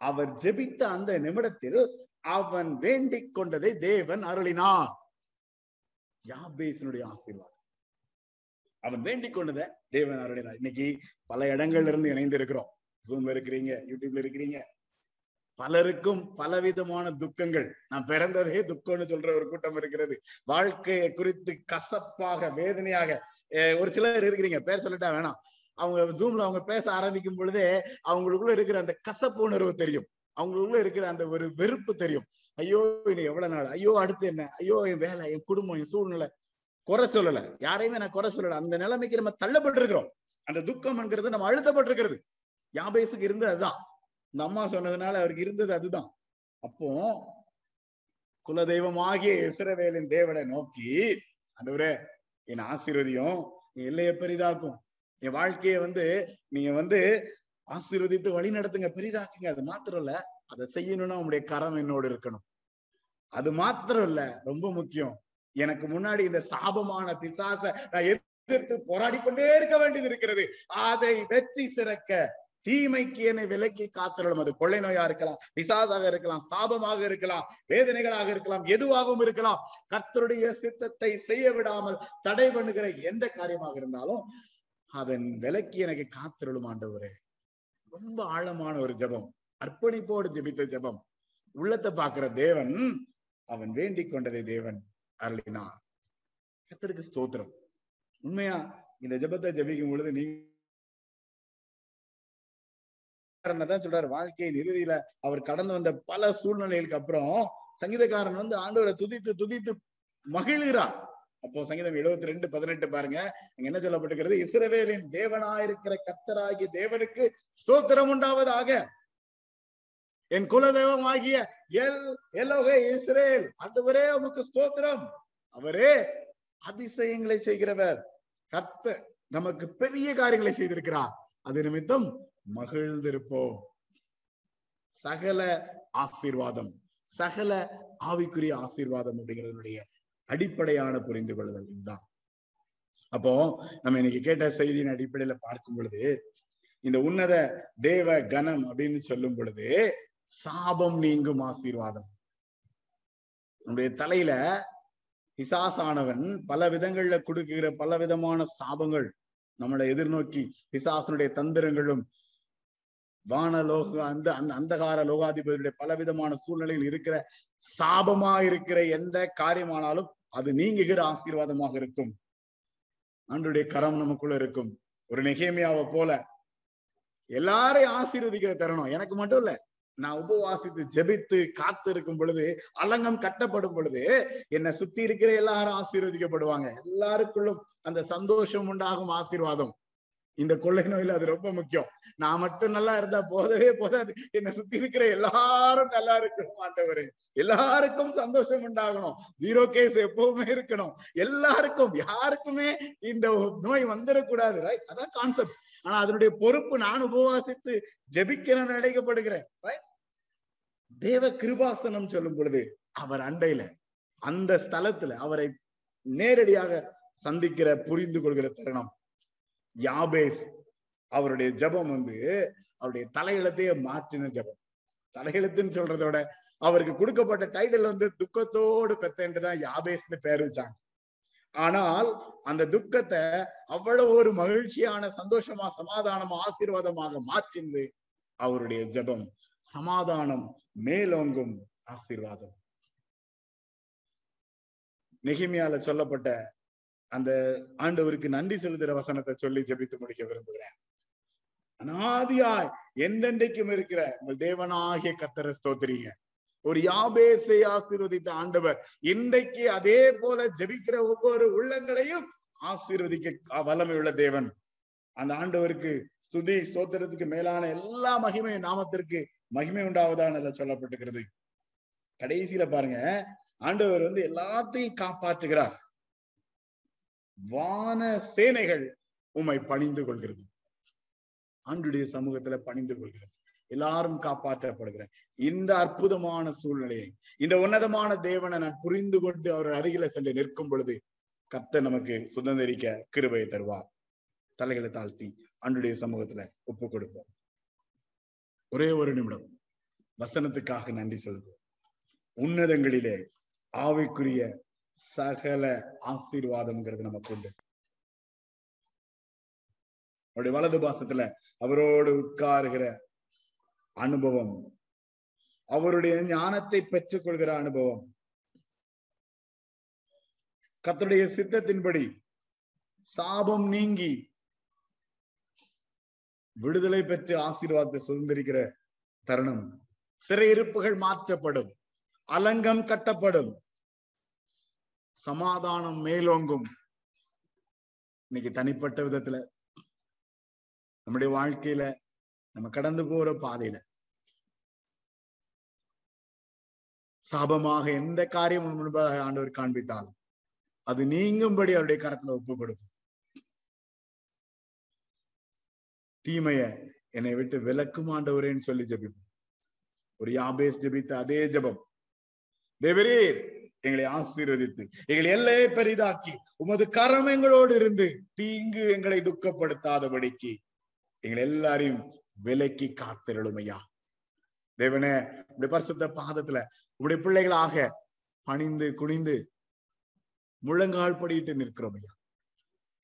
அவர் ஜெபித்த அந்த நிமிடத்தில் அவன் வேண்டிக் கொண்டதை தேவன் அருளினார். யாபேசனுடைய ஆசீர்வாதம். அவன் வேண்டிக் கொண்டதை தேவன் அருளினார். இன்னைக்கு பல இடங்கள்ல இருந்து இணைந்து இருக்கிறோம் ஜூம்ல இருக்கிறீங்க யூடியூப்ல இருக்கிறீங்க. பலருக்கும் பலவிதமான துக்கங்கள். நான் பிறந்ததே துக்கம்னு சொல்ற ஒரு கூட்டம் இருக்கிறது. வாழ்க்கையை குறித்து கசப்பாக வேதனையாக ஒரு சிலர் இருக்கிறீங்க பேர் சொல்லிட்டா வேணாம். அவங்க ஜூம்ல அவங்க பேச ஆரம்பிக்கும் பொழுதே அவங்களுக்குள்ள இருக்கிற அந்த கசப்பு உணர்வு தெரியும். அவங்களுக்குள்ள இருக்கிற அந்த ஒரு வெறுப்பு தெரியும். ஐயோ இன்னும் எவ்வளவு நாள்? ஐயோ அடுத்து என்ன? ஐயோ என் வேலை என் குடும்பம் என் சூழ்நிலை. குறை சொல்லல. யாரையுமே நான் குறை சொல்லல. அந்த நிலைமைக்கு நம்ம தள்ளப்பட்டிருக்கிறோம். அந்த துக்கம்ங்கிறது நம்ம அழுத்தப்பட்டிருக்கிறது. யாபேசுக்கு இருந்தது அதுதான். இந்த அம்மா சொன்னதுனால அவருக்கு இருந்தது அதுதான். அப்போ குலதெய்வமாகிய இஸ்ரவேலின் தேவனை நோக்கி அந்தவரே என் ஆசீர்வதியும் என் எல்லையை பெரிதாக்கும். என் வாழ்க்கையை வந்து நீங்க வந்து ஆசீர்வதித்து வழி நடத்துங்க பெரிதாக்குங்க. அது மாத்திரம் இல்ல அதை செய்யணும்னா உங்களுடைய கரம் என்னோடு இருக்கணும். அது மாத்திரம் இல்ல ரொம்ப முக்கியம். எனக்கு முன்னாடி இந்த சாபமான பிசாச நான் எதிர்த்து போராடி கொண்டே இருக்க வேண்டியது இருக்கிறது. அதை வெற்றி சிறக்க தீமைக்கு என்னை விலக்கி காத்திரணும் அது கொள்ளை நோயா இருக்கலாம் பிசாசாக இருக்கலாம் சாபமாக இருக்கலாம் வேதனைகளாக இருக்கலாம் எதுவாகவும் இருக்கலாம். கர்த்தருடைய சித்தத்தை செய்ய விடாமல் தடை பண்ணுகிற எந்த காரியமாக இருந்தாலும் அதன் விலக்கி எனக்கு காத்திரலும் ஆண்டவரே. ரொம்ப ஆழமான ஒரு ஜெபம். அர்ப்பணிப்போடு ஜெபித்த ஜெபம். உள்ளத்தை பார்க்கிற தேவன் அவன் வேண்டிக் கொண்டதை தேவன் அருளினார். கர்த்தருக்கு ஸ்தோத்திரம். உண்மையா இந்த ஜெபத்தை ஜெபிக்கும் பொழுது நீங்க தான் சொல்றாரு. வாழ்க்கையின் இறுதியில அவர் கடந்து வந்த பல சூழ்நிலைகளுக்கு அப்புறம் சங்கீதக்காரன் வந்து ஆண்டவரை துதித்து துதித்து மகிழ்கிறார். அப்போ சங்கீதம் எழுபத்தி ரெண்டு பதினெட்டு பாருங்க. அங்க என்ன சொல்லப்பட்டிருக்கிறது? இஸ்ரவேலின் தேவனாயிருக்கிற கத்தராகிய தேவனுக்கு ஸ்தோத்திரம் உண்டாவதாக. என் குலதெய்வம் ஆகிய எல் எல்லோகே இஸ்ரேல் ஆண்டவரே உமக்கு ஸ்தோத்திரம். அவரே அதிசயங்களை செய்கிறவர். கத்த நமக்கு பெரிய காரியங்களை செய்திருக்கிறார். அது நிமித்தம் மகிழ்ந்திருப்போம். சகல ஆசீர்வாதம் சகல ஆவிக்குரிய ஆசீர்வாதம் அப்படிங்கிறதுடைய அடிப்படையான புரிந்து கொள்ளுதல் இதுதான் அப்போ நம்ம இன்னைக்கு கேட்ட செய்தியின் அடிப்படையில பார்க்கும் பொழுது இந்த உன்னத தேவ கணம் அப்படின்னு சொல்லும் பொழுது சாபம் நீங்கும் ஆசீர்வாதம். நம்முடைய தலையில பிசாசானவன் பல விதங்கள்ல கொடுக்குகிற பல விதமான சாபங்கள் நம்மளை எதிர்நோக்கி பிசாசனுடைய தந்திரங்களும் வானலோக அந்த அந்த அந்தகார லோகாதிபதியுடைய பலவிதமான சூழ்நிலையில் இருக்கிற சாபமா இருக்கிற எந்த காரியமானாலும் அது நீங்குகிற ஆசீர்வாதமாக இருக்கும். ஆண்டுடைய கரம் நமக்குள்ள இருக்கும். ஒரு நெகேமியாவை போல எல்லாரையும் ஆசீர்வதிக்கிற தருணம். எனக்கு மட்டும் இல்ல நான் உபவாசித்து ஜெபித்து காத்து இருக்கும் பொழுது அலங்கம் கட்டப்படும் பொழுது என்னை சுத்தி இருக்கிற எல்லாரும் ஆசீர்வதிக்கப்படுவாங்க. எல்லாருக்குள்ளும் அந்த சந்தோஷம் உண்டாகும் ஆசீர்வாதம். இந்த கொள்ளை நோயில அது ரொம்ப முக்கியம். நான் மட்டும் நல்லா இருந்தா போதவே போதாது. என்னை சுத்தி இருக்கிற எல்லாரும் நல்லா இருக்கணும் மாட்டவரே எல்லாருக்கும் சந்தோஷம் உண்டாகணும். ஜீரோ கேஸ் எப்பவுமே இருக்கணும். எல்லாருக்கும் யாருக்குமே இந்த நோய் வந்துடக்கூடாது ரைட் அதான் கான்செப்ட் ஆனா அதனுடைய பொறுப்பு நான் உபவாசித்து ஜபிக்கிறேன்னு நினைக்கப்படுகிறேன் ரைட் தேவ கிருபாசனம் சொல்லும் பொழுது அவர் அண்டையில அந்த ஸ்தலத்துல அவரை நேரடியாக சந்திக்கிற புரிந்து கொள்கிற தருணம். யாபேஸ் அவருடைய ஜபம் வந்து அவருடைய தலையெழுத்தையே மாற்றின ஜபம். தலையெழுத்துன்னு சொல்றதோட அவருக்கு கொடுக்கப்பட்ட டைட்டில் வந்து துக்கத்தோடு பெத்தேன்ட்டு தான் யாபேஸ்னு பேர் வச்சாங்க. ஆனால் அந்த துக்கத்தை அவ்வளவு ஒரு மகிழ்ச்சியான சந்தோஷமா சமாதானமா ஆசீர்வாதமாக மாற்றினது அவருடைய ஜபம். சமாதானம் மேலோங்கும் ஆசீர்வாதம். நெகிமியால சொல்லப்பட்ட அந்த ஆண்டவருக்கு நன்றி செலுத்துற வசனத்தை சொல்லி ஜெபித்து முடிக்க விரும்புகிறேன். அனாதியாய் என்றென்றைக்கும் இருக்கிற உங்கள் தேவனாகிய கத்தர ஸ்தோத்திரிங்க. ஒரு யாபேசை ஆசீர்வதித்த ஆண்டவர் இன்றைக்கு அதே போல ஜெபிக்கிற ஒவ்வொரு உள்ளங்களையும் ஆசீர்வதிக்க வல்லமை உள்ள தேவன். அந்த ஆண்டவருக்கு ஸ்துதி ஸ்தோத்திரத்துக்கு மேலான எல்லா மகிமை நாமத்திற்கு மகிமை உண்டாவதான் சொல்லப்பட்டிருக்கிறது. கடைசியில பாருங்க ஆண்டவர் வந்து எல்லாத்தையும் காப்பாற்றுகிறார். வான சேனைகள் உம்மை பணிந்து கொள்கிறது. ஆண்டுடைய சமூகத்துல பணிந்து கொள்கிறது. எல்லாரும் காப்பாற்றப்படுகிற இந்த அற்புதமான சூழ்நிலையை இந்த உன்னதமான தேவனை நான் புரிந்து கொண்டு அவர் அருகில சென்று நிற்கும் பொழுது கத்த நமக்கு சுதந்திரிக்க கிருபையை தருவார். தலைகளை தாழ்த்தி அன்றுடைய சமூகத்துல ஒப்பு கொடுப்போம். ஒரே ஒரு நிமிடம். வசனத்துக்காக நன்றி சொல்வோம் உன்னதங்களிலே ஆவிக்குரிய சகல ஆசீர்வாதம்ங்கிறது நமக்கு உண்டு. அவருடைய வலது பாசத்துல அவரோடு உட்காருகிற அனுபவம் அவருடைய ஞானத்தை பெற்றுக் கொள்கிற அனுபவம் கத்துடைய சித்தத்தின்படி சாபம் நீங்கி விடுதலை பெற்று ஆசீர்வாதத்தை சுதந்திரிக்கிற தருணம். சிறையிருப்புகள் மாற்றப்படும் அலங்கம் கட்டப்படும் சமாதானம் மேலோங்கும். இன்னைக்கு தனிப்பட்ட விதத்துல நம்முடைய வாழ்க்கையில நம்ம கடந்து போற பாதையில சாபமாக எந்த காரியம் முன்பாக ஆண்டவர் காண்பித்தாலும் அது நீங்கும்படி அவருடைய கரத்துல ஒப்பு கொடுக்கும். தீமைய என்னை விட்டு விலக்கும் ஆண்டவரேன்னு சொல்லி ஜபிப்போம். ஒரு யாபேஸ் ஜபித்த அதே ஜபம். தேவரீர் எங்களை ஆசீர்வதித்து எங்களை எல்லையை பெரிதாக்கி உமது கரம் எங்களோடு இருந்து தீங்கு எங்களை துக்கப்படுத்தாதபடிக்கு எங்களை எல்லாரையும் விலக்கி காத்திரலும் ஐயா தேவனே உடைய பரிசுத்த பாதத்துல உடைய பிள்ளைகளாக பணிந்து குனிந்து முழங்கால் படியிட்டு நிற்கிறோம் ஐயா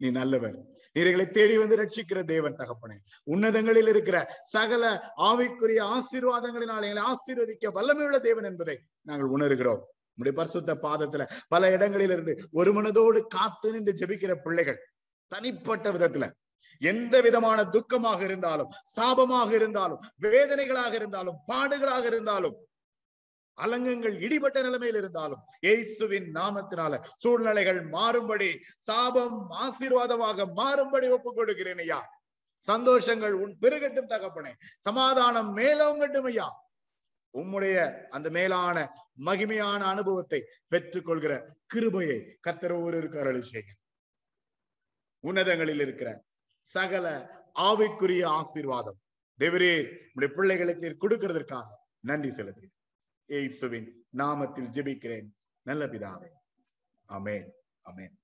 நீ நல்லவர். நீர்களை தேடி வந்து ரட்சிக்கிற தேவன் தகப்பனே. உன்னதங்களில் இருக்கிற சகல ஆவிக்குரிய ஆசீர்வாதங்களினால் எங்களை ஆசீர்வதிக்க வல்லமையுள்ள தேவன் என்பதை நாங்கள் உணர்கிறோம். உடைய பரிசுத்த பாதத்துல பல இடங்களில் இருந்து ஒரு மனதோடு காத்து நின்று ஜெபிக்கிற பிள்ளைகள் தனிப்பட்ட விதத்துல எந்த விதமான துக்கமாக இருந்தாலும் சாபமாக இருந்தாலும் வேதனைகளாக இருந்தாலும் பாடுகளாக இருந்தாலும் அலங்கங்கள் இடிபட்ட நிலைமையில் இருந்தாலும் ஏசுவின் நாமத்தினால சூழ்நிலைகள் மாறும்படி சாபம் ஆசீர்வாதமாக மாறும்படி ஒப்புக் கொடுக்கிறேன் ஐயா. சந்தோஷங்கள் உன் பெருகட்டும் தகப்பனே. சமாதானம் மேலோங்கட்டும் ஐயா. உம்முடைய அந்த மேலான மகிமையான அனுபவத்தை பெற்றுக்கொள்கிற கிருபையை கத்தர் ஒவ்வொருக்கு அருளி செய்ய உன்னதங்களில் இருக்கிற சகல ஆவிக்குரிய ஆசீர்வாதம். தேவரே உடைய பிள்ளைகளுக்கு நீர் கொடுக்கிறதற்காக நன்றி செலுத்துகிறேன். ஏசுவின் நாமத்தில் ஜெபிக்கிறேன். நல்ல பிதாவே. அமேன் அமேன்